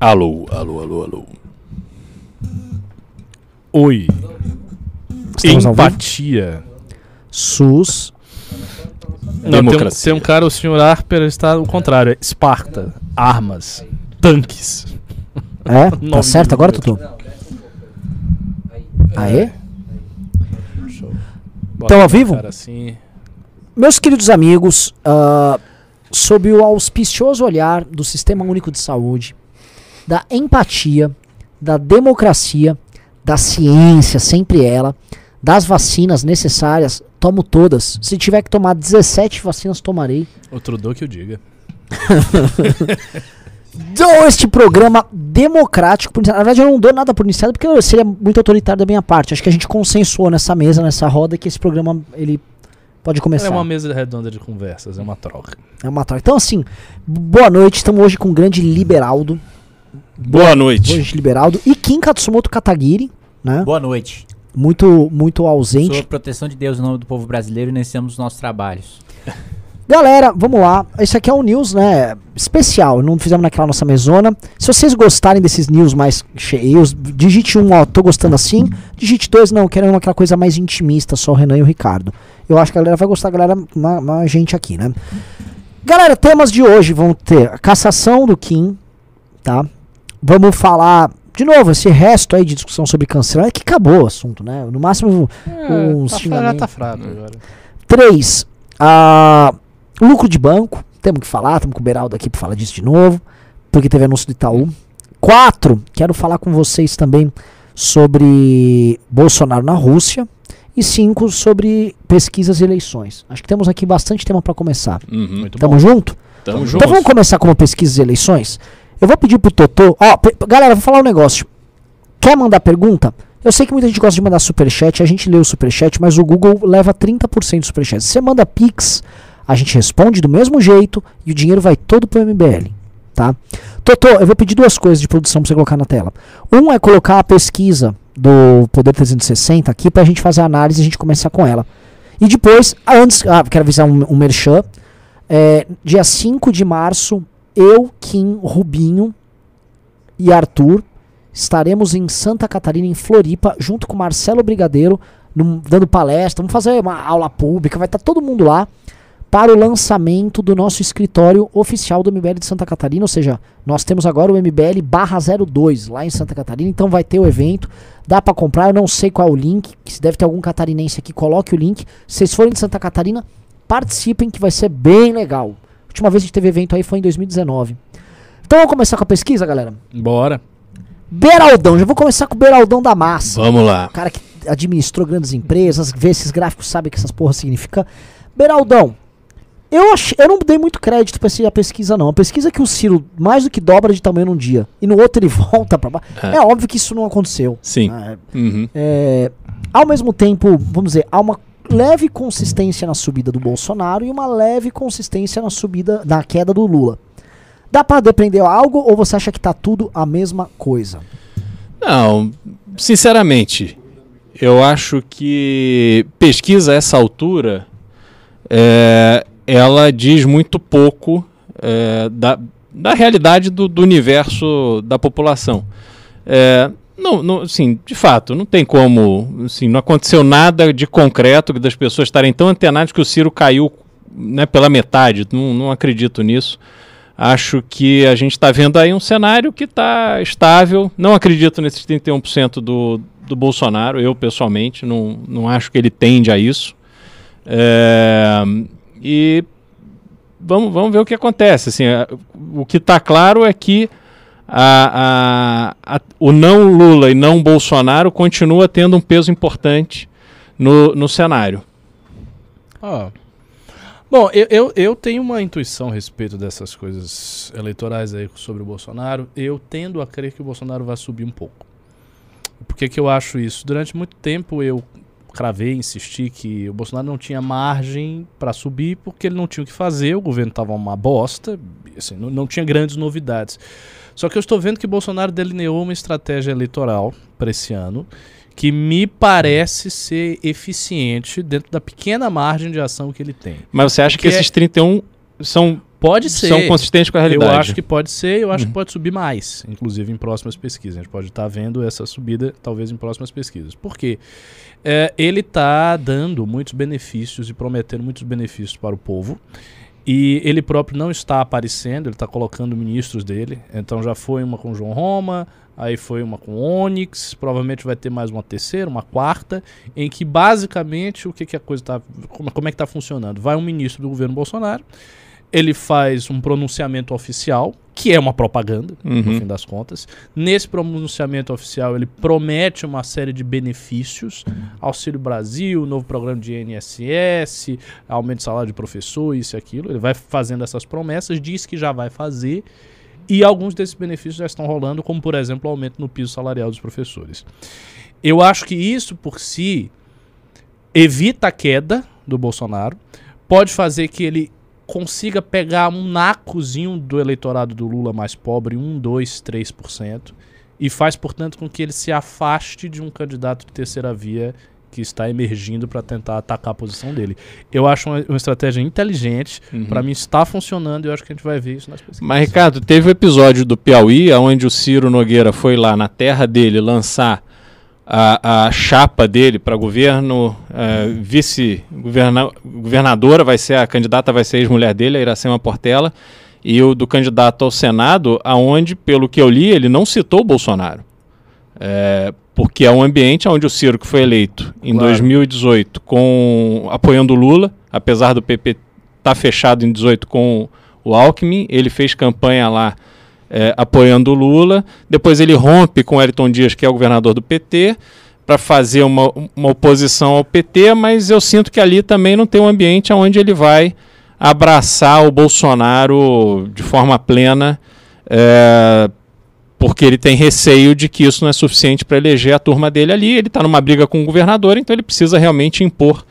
Alô, alô, alô, alô. Oi. Estamos? Empatia. SUS. Não, tem, um, tem um cara, o senhor Harper, está ao contrário. É Esparta. Armas. Tanques. É? Tá certo agora. Tutu? Aê? Tamo ao vivo? Cara, assim. Meus queridos amigos, ah, sob o auspicioso olhar do Sistema Único de Saúde, da empatia, da democracia, da ciência, sempre ela, das vacinas necessárias, tomo todas. Se tiver que tomar 17 vacinas, tomarei. O Trudeau que o diga. Dou este programa democrático. Por iniciado. Na verdade, eu não dou nada por iniciado porque seria muito autoritário da minha parte. Acho que a gente consensuou nessa mesa, nessa roda, que esse programa ele pode começar. É uma mesa redonda de conversas, é uma troca. É uma troca. Então, assim, boa noite. Estamos hoje com o grande Liberaldo. Boa noite. Hoje, Liberaldo. E Kim Katsumoto Katagiri, né? Boa noite. Muito, muito ausente. Sou a proteção de Deus em nome do povo brasileiro e iniciamos os nossos trabalhos. Galera, vamos lá. Esse aqui é um news, né? Especial. Não fizemos naquela nossa mesona. Se vocês gostarem desses news mais cheios, digite um, ó, tô gostando assim. Digite dois, não, quero aquela coisa mais intimista, só o Renan e o Ricardo. Eu acho que a galera vai gostar, a galera, uma, uma gente aqui, né? Galera, temas de hoje vão ter a cassação do Kim, tá? Vamos falar, de novo, esse resto aí de discussão sobre cancelamento, é que acabou o assunto, né? No máximo, uns tá, tá fraco agora. 3. lucro de banco. Temos que falar, temos com o Beraldo aqui para falar disso de novo. Porque teve anúncio do Itaú. 4. Quero falar com vocês também sobre Bolsonaro na Rússia. E 5. Sobre pesquisas e eleições. Acho que temos aqui bastante tema para começar. Uhum. Muito Tamo bom. junto? Tamo Então junto. vamos começar com uma pesquisa e eleições? Eu vou pedir pro Totô. Ó, galera, vou falar um negócio. Quer mandar pergunta? Eu sei que muita gente gosta de mandar superchat, a gente lê o superchat, mas o Google leva 30% do superchat. Se você manda Pix, a gente responde do mesmo jeito e o dinheiro vai todo pro MBL, tá? Totô, eu vou pedir duas coisas de produção pra você colocar na tela. Um é colocar a pesquisa do Poder 360 aqui pra gente fazer a análise e a gente começar com ela. E depois, antes, ah, quero avisar um, um merchan. É, dia 5 de março, eu, Kim, Rubinho e Arthur estaremos em Santa Catarina, em Floripa, junto com Marcelo Brigadeiro, num- dando palestra. Vamos fazer uma aula pública, vai estar todo mundo lá para o lançamento do nosso escritório oficial do MBL de Santa Catarina. Ou seja, nós temos agora o MBL barra 02 lá em Santa Catarina, então vai ter o evento. Dá para comprar, eu não sei qual é o link, se deve ter algum catarinense aqui, coloque o link. Se vocês forem de Santa Catarina, participem que vai ser bem legal. A última vez que teve evento aí foi em 2019. Então vamos começar com a pesquisa, galera? Bora. Beraldão, já vou começar com o Beraldão da Massa. Vamos lá. O cara que administrou grandes empresas, vê esses gráficos, sabe o que essas porra significa. Beraldão, eu, ach, eu não dei muito crédito pra essa pesquisa, não. A pesquisa que o Ciro mais do que dobra de tamanho num dia e no outro ele volta pra baixo. É. É. óbvio que isso não aconteceu. Sim. Ah, Uhum. é, ao mesmo tempo, vamos dizer, há uma leve consistência na subida do Bolsonaro e uma leve consistência na subida, na queda do Lula. Dá pra depender algo ou você acha que tá tudo a mesma coisa? Não, sinceramente, eu acho que pesquisa a essa altura, é, ela diz muito pouco é, da, da realidade do, do universo da população. É, não, não, assim, de fato, não tem como, assim, não aconteceu nada de concreto das pessoas estarem tão antenadas que o Ciro caiu né, pela metade. Não, não acredito nisso. Acho que a gente está vendo aí um cenário que está estável. Não acredito nesses 31% do, do Bolsonaro, eu pessoalmente, não, não acho que ele tende a isso. É, e vamos, vamos ver o que acontece. Assim, a- o que está claro é que a- a- a- o não Lula e não Bolsonaro continua tendo um peso importante no, no cenário. Bom, eu, eu, eu tenho uma intuição a respeito dessas coisas eleitorais aí sobre o Bolsonaro. Eu tendo a crer que o Bolsonaro vai subir um pouco. Por que, que eu acho isso? Durante muito tempo eu cravei, insisti que o Bolsonaro não tinha margem para subir porque ele não tinha o que fazer, o governo estava uma bosta, assim, não, não tinha grandes novidades. Só que eu estou vendo que Bolsonaro delineou uma estratégia eleitoral para esse ano que me parece ser eficiente dentro da pequena margem de ação que ele tem. Mas você acha que Que esses 31 são Pode ser. são consistentes com a realidade. Eu acho que pode ser, eu acho Uhum. que pode subir mais, inclusive em próximas pesquisas. A gente pode estar vendo essa subida, talvez, em próximas pesquisas. Por quê? É, ele está dando muitos benefícios e prometendo muitos benefícios para o povo. E ele próprio não está aparecendo, ele está colocando ministros dele. Então já foi uma com João Roma, aí foi uma com Onyx, provavelmente vai ter mais uma terceira, uma quarta, em que basicamente o que, que a coisa tá. Como, como é que está funcionando? Vai um ministro do governo Bolsonaro, ele faz um pronunciamento oficial, que é uma propaganda, no Uhum. fim das contas. Nesse pronunciamento oficial, ele promete uma série de benefícios: Auxílio Brasil, novo programa de INSS, aumento de salário de professor, isso e aquilo. Ele vai fazendo essas promessas, diz que já vai fazer. E alguns desses benefícios já estão rolando, como por exemplo o aumento no piso salarial dos professores. Eu acho que isso por si evita a queda do Bolsonaro, pode fazer que ele consiga pegar um nacozinho do eleitorado do Lula mais pobre, 1, 2, 3%, e faz, portanto, com que ele se afaste de um candidato de terceira via que está emergindo para tentar atacar a posição dele. Eu acho uma, uma estratégia inteligente, Uhum. para mim está funcionando e eu acho que a gente vai ver isso nas pesquisas. Mas, Ricardo, teve o episódio do Piauí, onde o Ciro Nogueira foi lá na terra dele lançar a, a chapa dele para governo, eh, vice-governadora, vai ser a candidata, vai ser a ex-mulher dele, a Iracema Portela, e o do candidato ao Senado, aonde, pelo que eu li, ele não citou o Bolsonaro. Eh, porque é um ambiente onde o Ciro, que foi eleito em Claro. 2018 com apoiando o Lula, apesar do PP estar fechado em 18 com o Alckmin, ele fez campanha lá eh, apoiando o Lula, depois ele rompe com Elton Dias, que é o governador do PT, para fazer uma, uma oposição ao PT, mas eu sinto que ali também não tem um ambiente onde ele vai abraçar o Bolsonaro de forma plena, eh, porque ele tem receio de que isso não é suficiente para eleger a turma dele ali. Ele está numa briga com o governador, então ele precisa realmente impor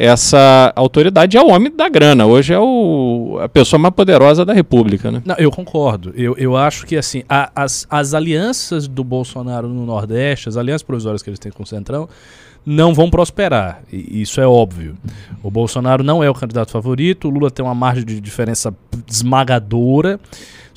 essa autoridade. É o homem da grana. Hoje é o, a pessoa mais poderosa da República, né? Não, eu concordo. Eu, eu acho que assim, a- as, as alianças do Bolsonaro no Nordeste, as alianças provisórias que eles têm com o Centrão, não vão prosperar. E isso é óbvio. O Bolsonaro não é o candidato favorito, o Lula tem uma margem de diferença esmagadora.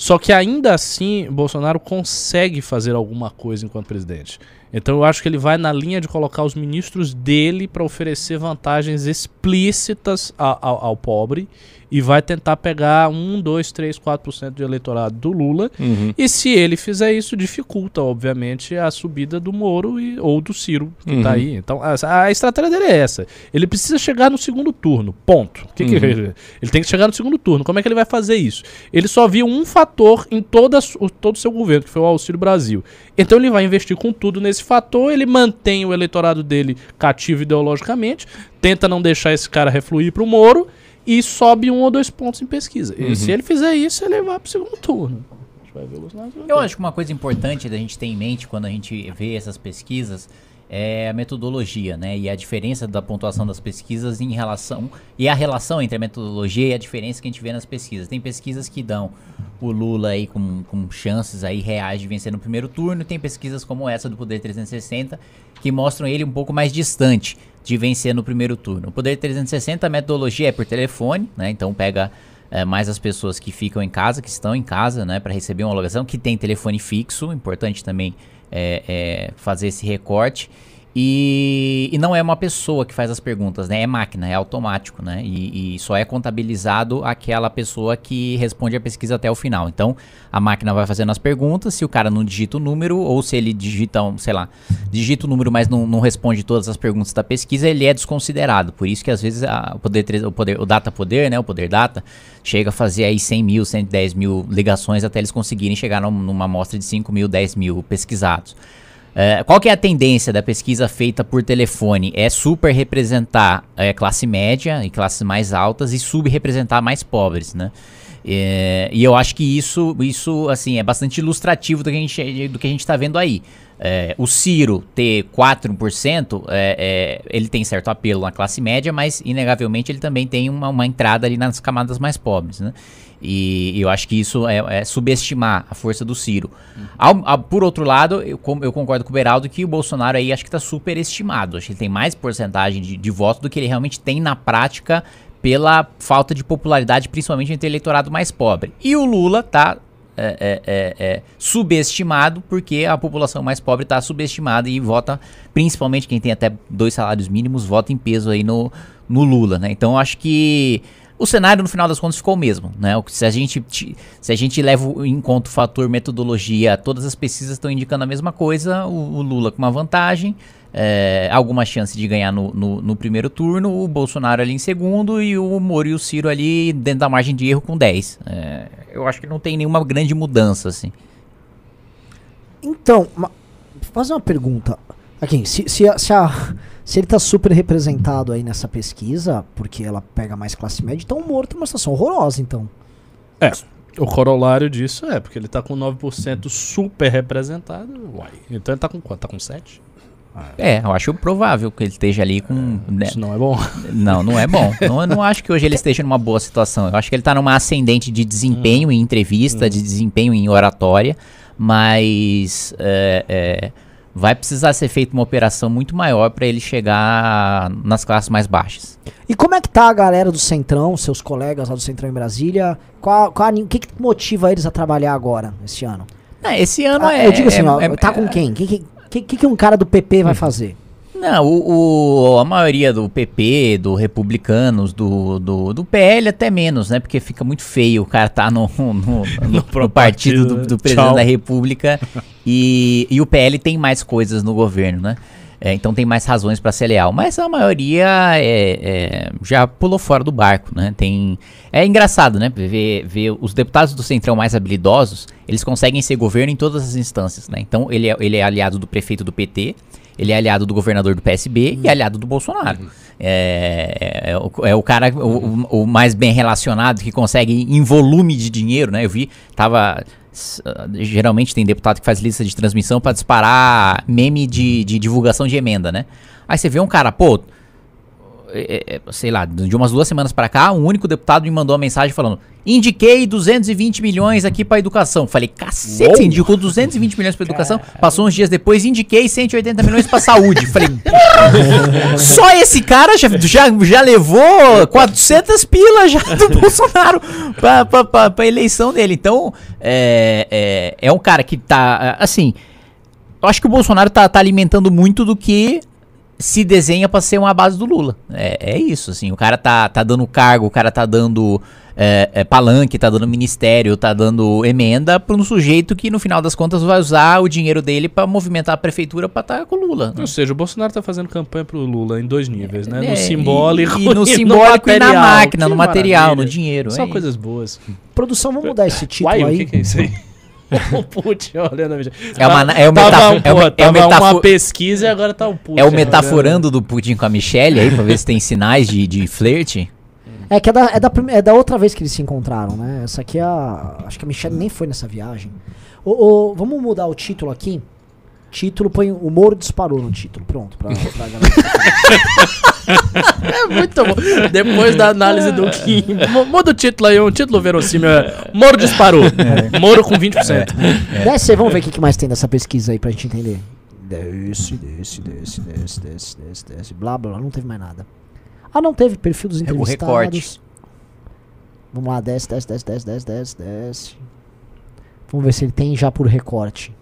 Só que ainda assim, Bolsonaro consegue fazer alguma coisa enquanto presidente. Então eu acho que ele vai na linha de colocar os ministros dele para oferecer vantagens explícitas ao, ao pobre e vai tentar pegar 1, 2, 3, 4% do eleitorado do Lula. Uhum. E se ele fizer isso, dificulta, obviamente, a subida do Moro e, ou do Ciro, que Uhum. tá aí. Então, a, a estratégia dele é essa. Ele precisa chegar no segundo turno. Ponto. Que Uhum. ele, ele tem que chegar no segundo turno. Como é que ele vai fazer isso? Ele só viu um fator em toda, todo o seu governo, que foi o Auxílio Brasil. Então ele vai investir com tudo nesse fator, ele mantém o eleitorado dele cativo ideologicamente, tenta não deixar esse cara refluir pro Moro e sobe um ou dois pontos em pesquisa. E Uhum. se ele fizer isso, ele vai pro segundo turno. A gente vai ver o segundo Eu turno. acho que uma coisa importante da gente ter em mente quando a gente vê essas pesquisas é a metodologia, né? E a diferença da pontuação das pesquisas em relação. E a relação entre a metodologia e a diferença que a gente vê nas pesquisas. Tem pesquisas que dão o Lula aí com, com chances aí reais de vencer no primeiro turno. Tem pesquisas como essa do Poder 360 que mostram ele um pouco mais distante de vencer no primeiro turno. O Poder 360, a metodologia é por telefone, né? Então pega é, mais as pessoas que ficam em casa, que estão em casa, né, para receber uma locação, que tem telefone fixo, importante também é, é, fazer esse recorte. E, e não é uma pessoa que faz as perguntas, né? É máquina, é automático, né? E, e só é contabilizado aquela pessoa que responde a pesquisa até o final. Então, a máquina vai fazendo as perguntas, se o cara não digita o número, ou se ele digita, sei lá, digita o número, mas não, não responde todas as perguntas da pesquisa, ele é desconsiderado. Por isso que às vezes a- o, poder, o, poder, o data poder, né? O poder data, chega a fazer aí 100 mil, 110 mil ligações até eles conseguirem chegar num- numa amostra de 5 mil, 10 mil pesquisados. É, qual que é a tendência da pesquisa feita por telefone? É super representar é, classe média e classes mais altas e subrepresentar mais pobres, né? É, e eu acho que isso, isso assim, é bastante ilustrativo do que a gente do que a gente está vendo aí. É, o Ciro ter 4%, é, é, ele tem certo apelo na classe média, mas inegavelmente ele também tem uma, uma entrada ali nas camadas mais pobres, né? E eu acho que isso é, é subestimar a força do Ciro. Ao- ao- por outro lado, eu, eu concordo com o Beraldo que o Bolsonaro aí acho que está superestimado. Acho que ele tem mais porcentagem de, de voto do que ele realmente tem na prática pela falta de popularidade, principalmente entre o eleitorado mais pobre. E o Lula tá é, é, é, é, subestimado porque a população mais pobre está subestimada e vota, principalmente quem tem até dois salários mínimos, vota em peso aí no, no Lula, né? Então acho que o cenário no final das contas ficou o mesmo, né? Se a gente, se a gente leva em conta o fator metodologia, todas as pesquisas estão indicando a mesma coisa, o, o Lula com uma vantagem, é, alguma chance de ganhar no, no, no, primeiro turno, o Bolsonaro ali em segundo e o Moro e o Ciro ali dentro da margem de erro com 10. É, eu acho que não tem nenhuma grande mudança, assim. Então, vou fazer uma pergunta. Aqui, se, se, a, se, a, se ele está super representado aí nessa pesquisa, porque ela pega mais classe média, então o Moro tem uma situação horrorosa, então. É. O corolário disso é, porque ele está com 9% super representado. Uai, então ele está com quanto? Tá com 7? É, eu acho provável que ele esteja ali com. Né? Isso não é bom. Não, não é bom. não, eu não acho que hoje ele esteja numa boa situação. Eu acho que ele está numa ascendente de desempenho hum. em entrevista, hum. de desempenho em oratória, mas é, é, vai precisar ser feita uma operação muito maior para ele chegar nas classes mais baixas. E como é que tá a galera do Centrão, seus colegas lá do Centrão em Brasília? Qual, qual, o que, que motiva eles a trabalhar agora, esse ano? É, esse ano ah, é. Eu digo assim, é, ó, é, tá com quem? Quem, quem que, que, que um cara do PP vai fazer? Não, o, o, a maioria do PP, do Republicanos, do, do, do PL até menos, né? Porque fica muito feio o cara tá no, no, no, no partido, partido do, do presidente Tchau. da República e, e o PL tem mais coisas no governo, né? É, então tem mais razões para ser leal. Mas a maioria é, é, já pulou fora do barco, né? Tem, é engraçado, né? Ver, ver os deputados do Centrão mais habilidosos, eles conseguem ser governo em todas as instâncias, né? Então ele é, ele é aliado do prefeito do PT, ele é aliado do governador do PSB uhum. e aliado do Bolsonaro. Uhum. É, é, o, é, o, cara o, o, mais bem relacionado que consegue em volume de dinheiro, né? Eu vi, tava geralmente tem deputado que faz lista de transmissão para disparar meme de, de divulgação de emenda, né? Aí você vê um cara, pô, sei lá, de umas duas semanas para cá, um único deputado me mandou uma mensagem falando: indiquei 220 milhões aqui para educação. Falei, cacete, você indicou 220 milhões para educação. Passou uns dias depois, indiquei 180 milhões para saúde. Falei, só esse cara já, já, já levou 400 pilas já do Bolsonaro para eleição dele. Então, é, é, é um cara que tá, assim. Eu acho que o Bolsonaro tá, tá alimentando muito do que se desenha para ser uma base do Lula. É, é, isso, assim. O cara tá, tá dando cargo, o cara tá dando é, é, palanque, tá dando ministério, tá dando emenda para um sujeito que no final das contas vai usar o dinheiro dele para movimentar a prefeitura para estar tá com o Lula. Né? Ou seja, o Bolsonaro tá fazendo campanha pro Lula em dois níveis, né? no é, simbólico e, e no simbólico no e na máquina, que no material, maravilha. no dinheiro. Só é coisas boas. Produção, vamos mudar esse título Uai, aí. O que, que é isso aí? o Putin olhando a É uma, é, o metaf um, é, uma, é uma pesquisa e agora tá o Putin. É o metaforando olhando. do Putin com a Michelle aí, pra ver se tem sinais de, de flerte. É que é da, é, da, é da outra vez que eles se encontraram, né? Essa aqui é a. Acho que a Michelle nem foi nessa viagem. O, o, vamos mudar o título aqui. Título, põe o Moro disparou no título. Pronto, pra, pra galera. é muito bom. Depois da análise do Kim, muda o título aí, um título verossímil. É Moro disparou. É. Moro com 20%. É. Desce aí, vamos ver o que mais tem dessa pesquisa aí pra gente entender. Desce, desce, desce, desce, desce, desce, desce. Blá, blá, não teve mais nada. Ah, não teve perfil dos entrevistados. É o recorte. Vamos lá, desce, desce, desce, desce, desce, desce, desce. Vamos ver se ele tem já por recorte.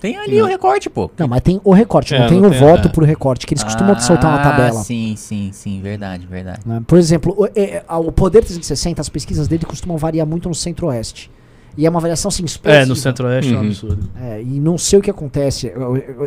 Tem ali não. o recorte, pô. Não, mas tem o recorte, é, não tem o tem, voto é. por recorte, que eles costumam ah, soltar uma tabela. Sim, sim, sim, verdade, verdade. Né? Por exemplo, o, é, o Poder 360, as pesquisas dele costumam variar muito no centro-oeste. E é uma variação assim explosiva. É, no centro-oeste uhum. é um uhum. absurdo. É, e não sei o que acontece.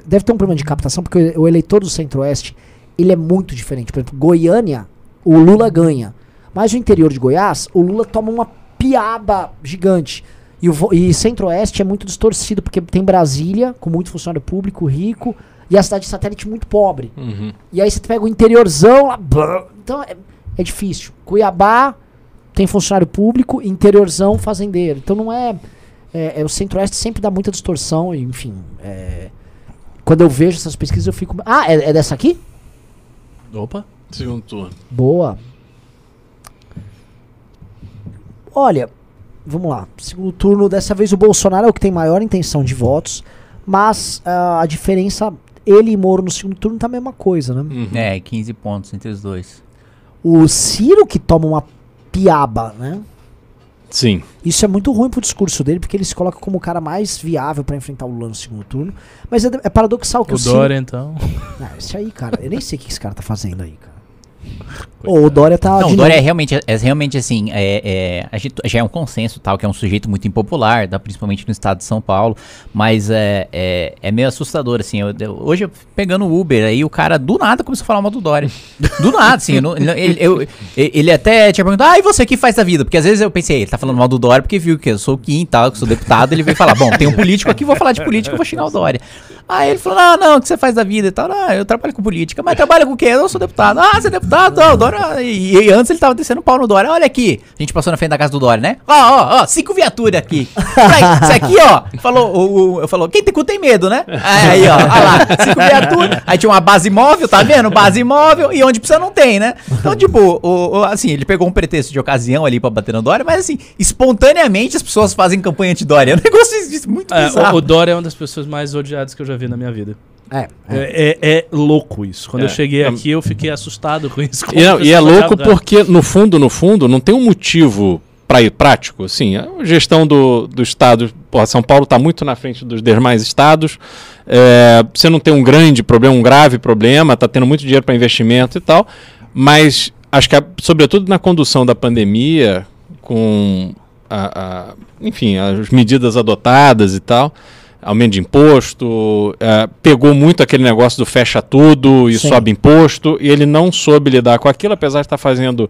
Deve ter um problema de captação, porque o eleitor do centro-oeste, ele é muito diferente. Por exemplo, Goiânia, o Lula ganha. Mas no interior de Goiás, o Lula toma uma piaba gigante. E, o, e Centro-Oeste é muito distorcido, porque tem Brasília, com muito funcionário público, rico, e a cidade de satélite muito pobre. Uhum. E aí você pega o interiorzão lá. Então é, é difícil. Cuiabá tem funcionário público, interiorzão fazendeiro. Então não é. é, é o Centro-Oeste sempre dá muita distorção, enfim. É, quando eu vejo essas pesquisas, eu fico. Ah, é, é dessa aqui? Opa, segundo turno. Boa. Olha, vamos lá. Segundo turno, dessa vez o Bolsonaro é o que tem maior intenção de votos, mas uh, a diferença, ele e Moro no segundo turno tá a mesma coisa, né? Uhum. É, 15 pontos entre os dois. O Ciro que toma uma piaba, né? Sim. Isso é muito ruim pro discurso dele, porque ele se coloca como o cara mais viável pra enfrentar o Lula no segundo turno. Mas é, é paradoxal que o, O Ciro... Dória, então. Ah, esse aí, cara, eu nem sei o que esse cara tá fazendo aí, cara. Ô, o Dória tá. Não, o Dória é realmente, é realmente assim, é, é, a gente já é um consenso tal, que é um sujeito muito impopular, tá, principalmente no estado de São Paulo, mas é, é, é meio assustador, assim, eu- eu- hoje pegando o Uber, aí o cara do nada começou a falar mal do Dória, do nada, assim, eu ele, eu- ele até tinha perguntado, ah, e você, que faz da vida? Porque às vezes eu pensei, ele tá falando mal do Dória porque viu que eu sou o Kim e tal, que sou deputado, ele veio falar, bom, tem um político aqui, vou falar de política, vou xingar o Dória. Aí ele falou, não, não, o que você faz da vida e tal? Ah, eu trabalho com política, mas trabalha com o quê? Eu sou deputado. Ah, você é deputado? Não, o Dória... E, e antes ele tava descendo pau no Dória. Olha aqui, a gente passou na frente da casa do Dória, né? Ó, ó, ó, cinco viaturas aqui. Isso aqui, ó, falou, o, o- eu falou, quem tem cu tem medo, né? Aí, ó, olha lá, cinco viaturas. Aí tinha uma base móvel, tá vendo? Base móvel, e onde precisa não tem, né? Então, tipo, o, o- assim, ele pegou um pretexto de ocasião ali pra bater no Dória, mas assim, espontaneamente as pessoas fazem campanha anti-Dória. É um negócio muito É, bizarro. o, o Dória é uma das pessoas mais odiadas que eu já vi na minha vida. É, é. É, é- é louco isso. Quando É, eu cheguei é- aqui, eu fiquei assustado com isso. E, não, e é louco porque, no fundo, no fundo, não tem um motivo pra ir prático. Assim, a gestão do, do Estado, porra, São Paulo está muito na frente dos demais estados. Você não tem um grande problema, um grave problema, está tendo muito dinheiro para investimento e tal. Mas acho que, sobretudo na condução da pandemia, com a, a- enfim, as medidas adotadas e tal, aumento de imposto, é, pegou muito aquele negócio do fecha tudo e Sim. sobe imposto, e ele não soube lidar com aquilo, apesar de estar fazendo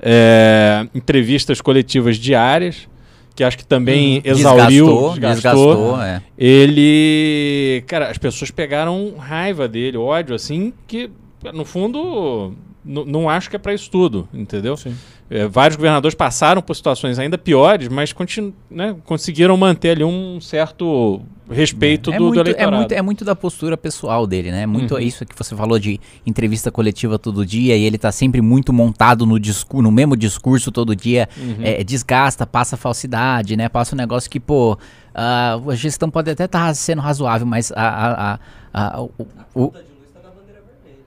é, entrevistas coletivas diárias, que acho que também exauriu, Desgastou, desgastou. desgastou, é. Ele, cara, as pessoas pegaram raiva dele, ódio, assim, que no fundo não acho que é para isso tudo, entendeu? Sim. É, vários governadores passaram por situações ainda piores, mas né, conseguiram manter ali um certo respeito É do, do muito, é, eleitorado. muito, é muito da postura pessoal dele, né? Muito Uhum. isso que você falou de entrevista coletiva todo dia e ele tá sempre muito montado no, no mesmo discurso todo dia. Uhum. É, desgasta, passa falsidade, né? Passa um negócio que, pô, ah, a gestão pode até estar sendo razoável, mas a, a- a- a- o, o-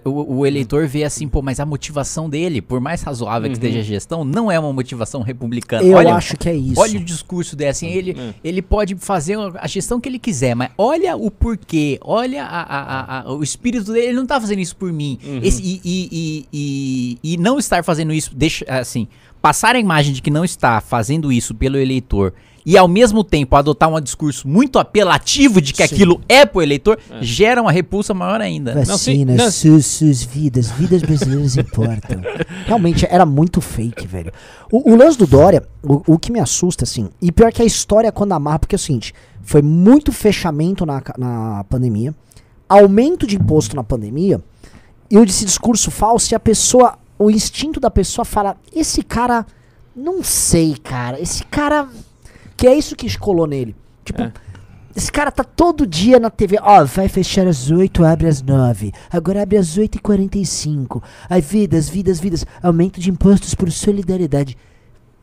o- o eleitor vê assim, pô, mas a motivação dele, por mais razoável que esteja a gestão, não é uma motivação republicana. Eu Olha, acho que é isso. Olha o discurso dele, assim, ele, ele pode fazer a gestão que ele quiser, mas olha o porquê, olha a- a- a- a- o espírito dele, ele não tá fazendo isso por mim. Esse- e, e, e, e, e não estar fazendo isso, deixa, assim, passar a imagem de que não está fazendo isso pelo eleitor e ao mesmo tempo adotar um discurso muito apelativo de que Sim. aquilo é pro eleitor, gera uma repulsa maior ainda. Não, sim, Vacinas, não. suas, suas vidas, vidas brasileiras importam. Realmente, era muito fake, velho. O, o lance do Dória, o, o que me assusta, assim, e pior que a história quando amarra, porque é o seguinte, foi muito fechamento na, na pandemia, aumento de imposto na pandemia, e o desse discurso falso, e a pessoa, o instinto da pessoa fala, esse cara, não sei, cara, esse cara, que é isso que colou nele. Tipo, É. esse cara tá todo dia na TV. Ó, vai fechar às 8, abre às 9. Agora abre às 8 e 45. Aí, vidas, vidas, vidas. Aumento de impostos por solidariedade.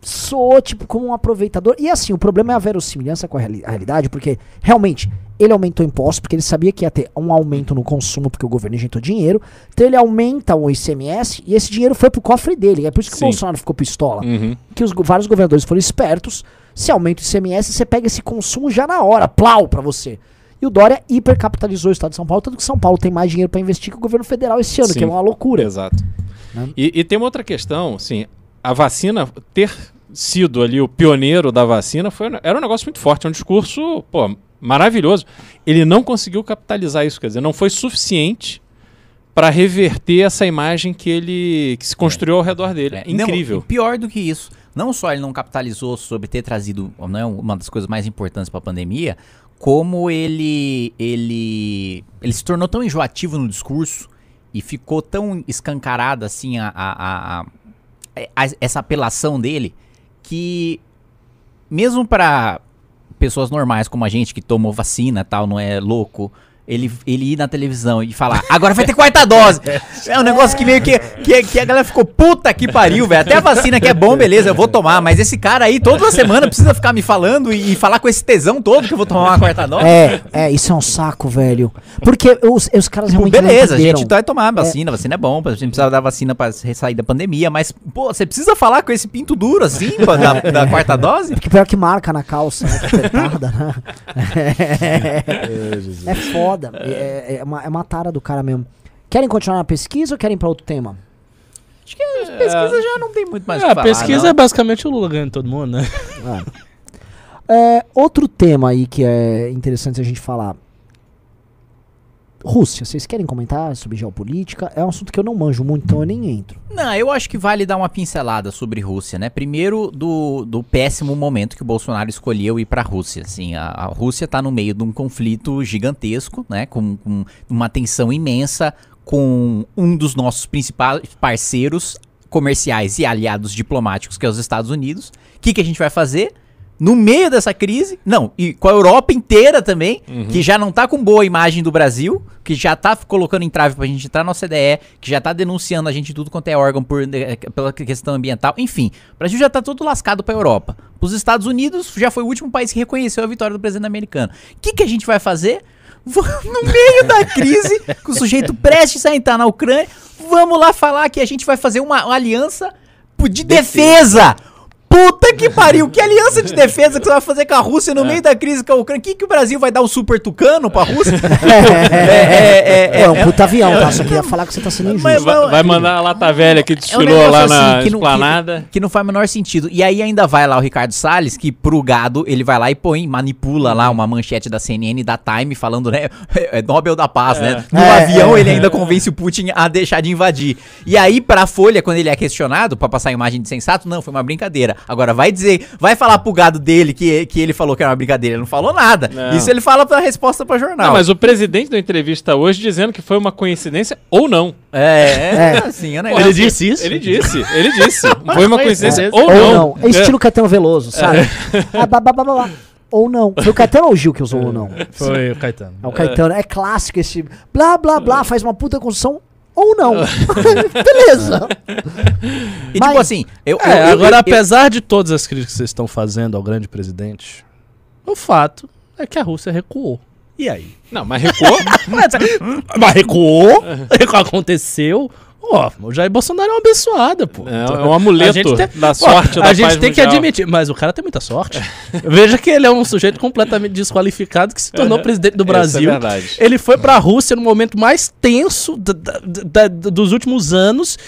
Soou, tipo, como um aproveitador. E assim, o problema é a verossimilhança com a, reali- a realidade, porque realmente ele aumentou impostos, porque ele sabia que ia ter um aumento no consumo, porque o governo injetou dinheiro. Então ele aumenta o ICMS e esse dinheiro foi pro cofre dele. É por isso que Sim. o Bolsonaro ficou pistola Uhum. que os vários governadores foram espertos. Se aumenta o ICMS, você pega esse consumo já na hora, plau, pra você. E o Dória hipercapitalizou o estado de São Paulo, tanto que São Paulo tem mais dinheiro pra investir que o governo federal esse ano, Sim. que é uma loucura. Exato. Né? E, e tem uma outra questão, assim, a vacina ter sido ali o pioneiro da vacina foi, era um negócio muito forte, é um discurso, pô, maravilhoso. Ele não conseguiu capitalizar isso, quer dizer, não foi suficiente para reverter essa imagem que ele que se construiu ao redor dele. É, não, Incrível. e pior do que isso, não só ele não capitalizou sobre ter trazido né, uma das coisas mais importantes para a pandemia, como ele, ele, ele se tornou tão enjoativo no discurso e ficou tão escancarada assim a, a- a- a- essa apelação dele que mesmo para pessoas normais como a gente que tomou vacina tal, não é louco, ele, ele ir na televisão e falar, agora vai ter quarta dose. É um negócio que meio que, que, que a galera ficou, puta que pariu, velho. Até a vacina que é bom, beleza, eu vou tomar. Mas esse cara aí, toda semana, precisa ficar me falando e, e falar com esse tesão todo que eu vou tomar uma quarta dose. É, é, isso é um saco, velho. Porque os, os caras Tipo, realmente. não beleza, a gente vai tomar vacina, vacina é bom, a gente precisa dar vacina pra sair da pandemia, mas, pô, você precisa falar com esse pinto duro assim, pra, da, da quarta dose? Porque pior que marca na calça, né? Que é apertada, né? É, foda. É, é uma, é uma tara do cara mesmo. Querem continuar na pesquisa ou querem ir pra outro tema? Acho que as pesquisas já não tem muito mais o É, a falar, pesquisa não. é basicamente o Lula ganhando todo mundo, né? É, outro tema aí que é interessante a gente falar. Rússia, vocês querem comentar sobre geopolítica? É um assunto que eu não manjo muito, então eu nem entro. Não, eu acho que vale dar uma pincelada sobre Rússia, né? Primeiro, do, do péssimo momento que o Bolsonaro escolheu ir pra Rússia. Assim, a, a Rússia tá no meio de um conflito gigantesco, né? Com, com uma tensão imensa com um dos nossos principais parceiros comerciais e aliados diplomáticos, que é os Estados Unidos. O que, que a gente vai fazer? No meio dessa crise, não, e com a Europa inteira também, que já não tá com boa imagem do Brasil, que já tá colocando entrave pra gente entrar na OCDE, que já tá denunciando a gente tudo quanto é órgão por, eh, pela questão ambiental, enfim. O Brasil já tá todo lascado pra Europa. Os Estados Unidos já foi o último país que reconheceu a vitória do presidente americano. O que, que a gente vai fazer? No meio da crise, com o sujeito prestes a entrar na Ucrânia, vamos lá falar que a gente vai fazer uma, uma aliança de defesa. Puta que pariu, que aliança de defesa que você vai fazer com a Rússia no meio da crise com a Ucrânia? O que, que o Brasil vai dar um super tucano pra Rússia? É, é, um puta avião, tá? Só queria falar que você tá sendo injusto. Mas- Vai, vai mandar a lata velha que É um desfilou negócio lá assim, na que não- esplanada. Que, que não faz o menor sentido. E aí ainda vai lá o Ricardo Salles, que pro gado, ele vai lá e põe, manipula lá uma manchete da CNN da Time falando, né? É Nobel da Paz, né? No É, avião é. ele ainda convence o Putin a deixar de invadir. E aí, pra Folha, quando ele é questionado, pra passar a imagem de sensato, não, foi uma brincadeira. Agora vai dizer, vai falar pro gado dele que, que ele falou que era uma brincadeira. Ele não falou nada. Não. Isso ele fala pra resposta pra jornal. Não, mas o presidente deu entrevista hoje dizendo que foi uma coincidência ou não. É, é, É. assim, é um negócio. Ele disse isso? Ele disse, ele disse. Foi uma coincidência ou, Ou não. não. É estilo Caetano Veloso, sabe? Ah, ba, ba. Ou não. Foi o Caetano ou o Gil que usou ou não? Foi o Caetano. É o Caetano. É clássico esse blá, blá, blá, faz uma puta construção ou não. Beleza. E Mas- tipo assim, eu, É, eu- eu- agora, eu- apesar de todas as críticas que vocês estão fazendo ao grande presidente, o fato é que a Rússia recuou. E aí? Não, mas recuou. Mas, mas recuou, aconteceu. Ó, o Jair Bolsonaro é uma abençoada, pô. É, é um amuleto A gente tem- da sorte A da gente paz tem que mundial. admitir, mas o cara tem muita sorte. Veja que ele é um sujeito completamente desqualificado que se tornou presidente do é Brasil. verdade. Ele foi pra Rússia no momento mais tenso da- da- da- dos últimos anos.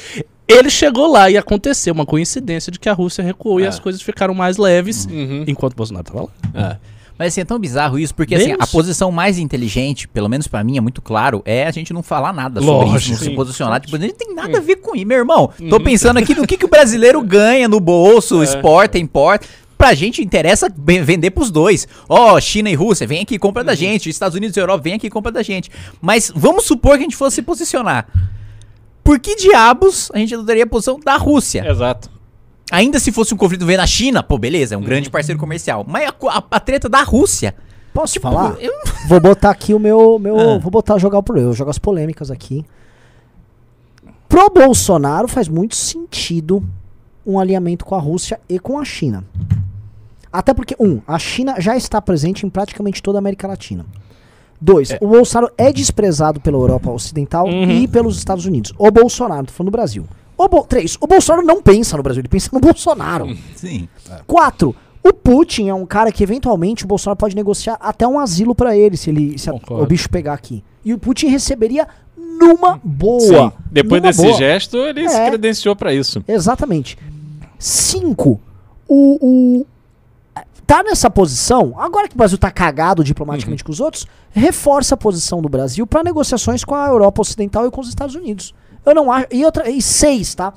Ele chegou lá e aconteceu uma coincidência de que a Rússia recuou e É. as coisas ficaram mais leves Uhum. enquanto o Bolsonaro tava lá. É. Mas assim, é tão bizarro isso, porque assim, Deus. a posição mais inteligente, pelo menos pra mim, é muito claro, é a gente não falar nada sobre Lógico. isso, não se Sim. posicionar. Tipo, a gente tem nada a ver com isso, meu irmão. Tô pensando aqui no que, que o brasileiro ganha no bolso, exporta, importa. Pra gente interessa vender pros dois. Ó, China e Rússia, vem aqui e compra da gente. Estados Unidos e Europa, vem aqui e compra da gente. Mas vamos supor que a gente fosse se posicionar. Por que diabos a gente adotaria a posição da Rússia? Exato. Ainda se fosse um conflito vendo a China, pô, beleza, é um grande parceiro comercial. Mas a, a- a treta da Rússia. Posso Tipo, falar? eu- Vou botar aqui o meu. meu Ah. Vou botar jogar por eu, jogar as polêmicas aqui. Pro Bolsonaro faz muito sentido um alinhamento com a Rússia e com a China. Até porque, um, a China já está presente em praticamente toda a América Latina. Dois, o Bolsonaro é desprezado pela Europa Ocidental e pelos Estados Unidos. O Bolsonaro, tô falando do Brasil. O Bo- três, o Bolsonaro não pensa no Brasil, ele pensa no Bolsonaro. Sim. Quatro, o Putin é um cara que eventualmente o Bolsonaro pode negociar até um asilo pra ele, se ele se a- o bicho pegar aqui. E o Putin receberia numa boa. Sim. Depois Numa desse boa. gesto, ele se É. credenciou pra isso. Exatamente. Cinco, o, o- tá nessa posição, agora que o Brasil tá cagado diplomaticamente com os outros, reforça a posição do Brasil para negociações com a Europa Ocidental e com os Estados Unidos. Eu não acho. E, outra, e seis, tá?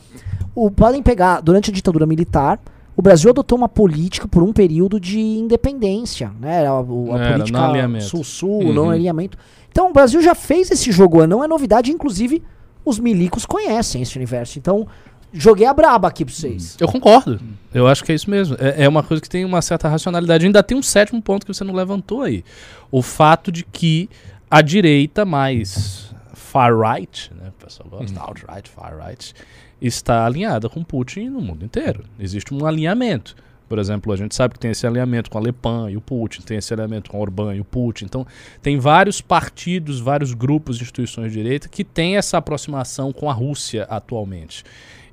O, podem pegar, durante a ditadura militar, o Brasil adotou uma política por um período de independência, né? A, a Era, não política sul-sul, Uhum. não alinhamento. Então o Brasil já fez esse jogo, não é novidade, inclusive os milicos conhecem esse universo. Então, joguei a braba aqui pra vocês. Eu concordo. Eu acho que é isso mesmo. É, é uma coisa que tem uma certa racionalidade. Ainda tem um sétimo ponto que você não levantou aí. O fato de que a direita mais far-right, né, o pessoal gosta, alt-right, far-right, está alinhada com Putin no mundo inteiro. Existe um alinhamento. Por exemplo, a gente sabe que tem esse alinhamento com a Le Pen e o Putin, tem esse alinhamento com Orbán e o Putin. Então, tem vários partidos, vários grupos de instituições de direita que têm essa aproximação com a Rússia atualmente.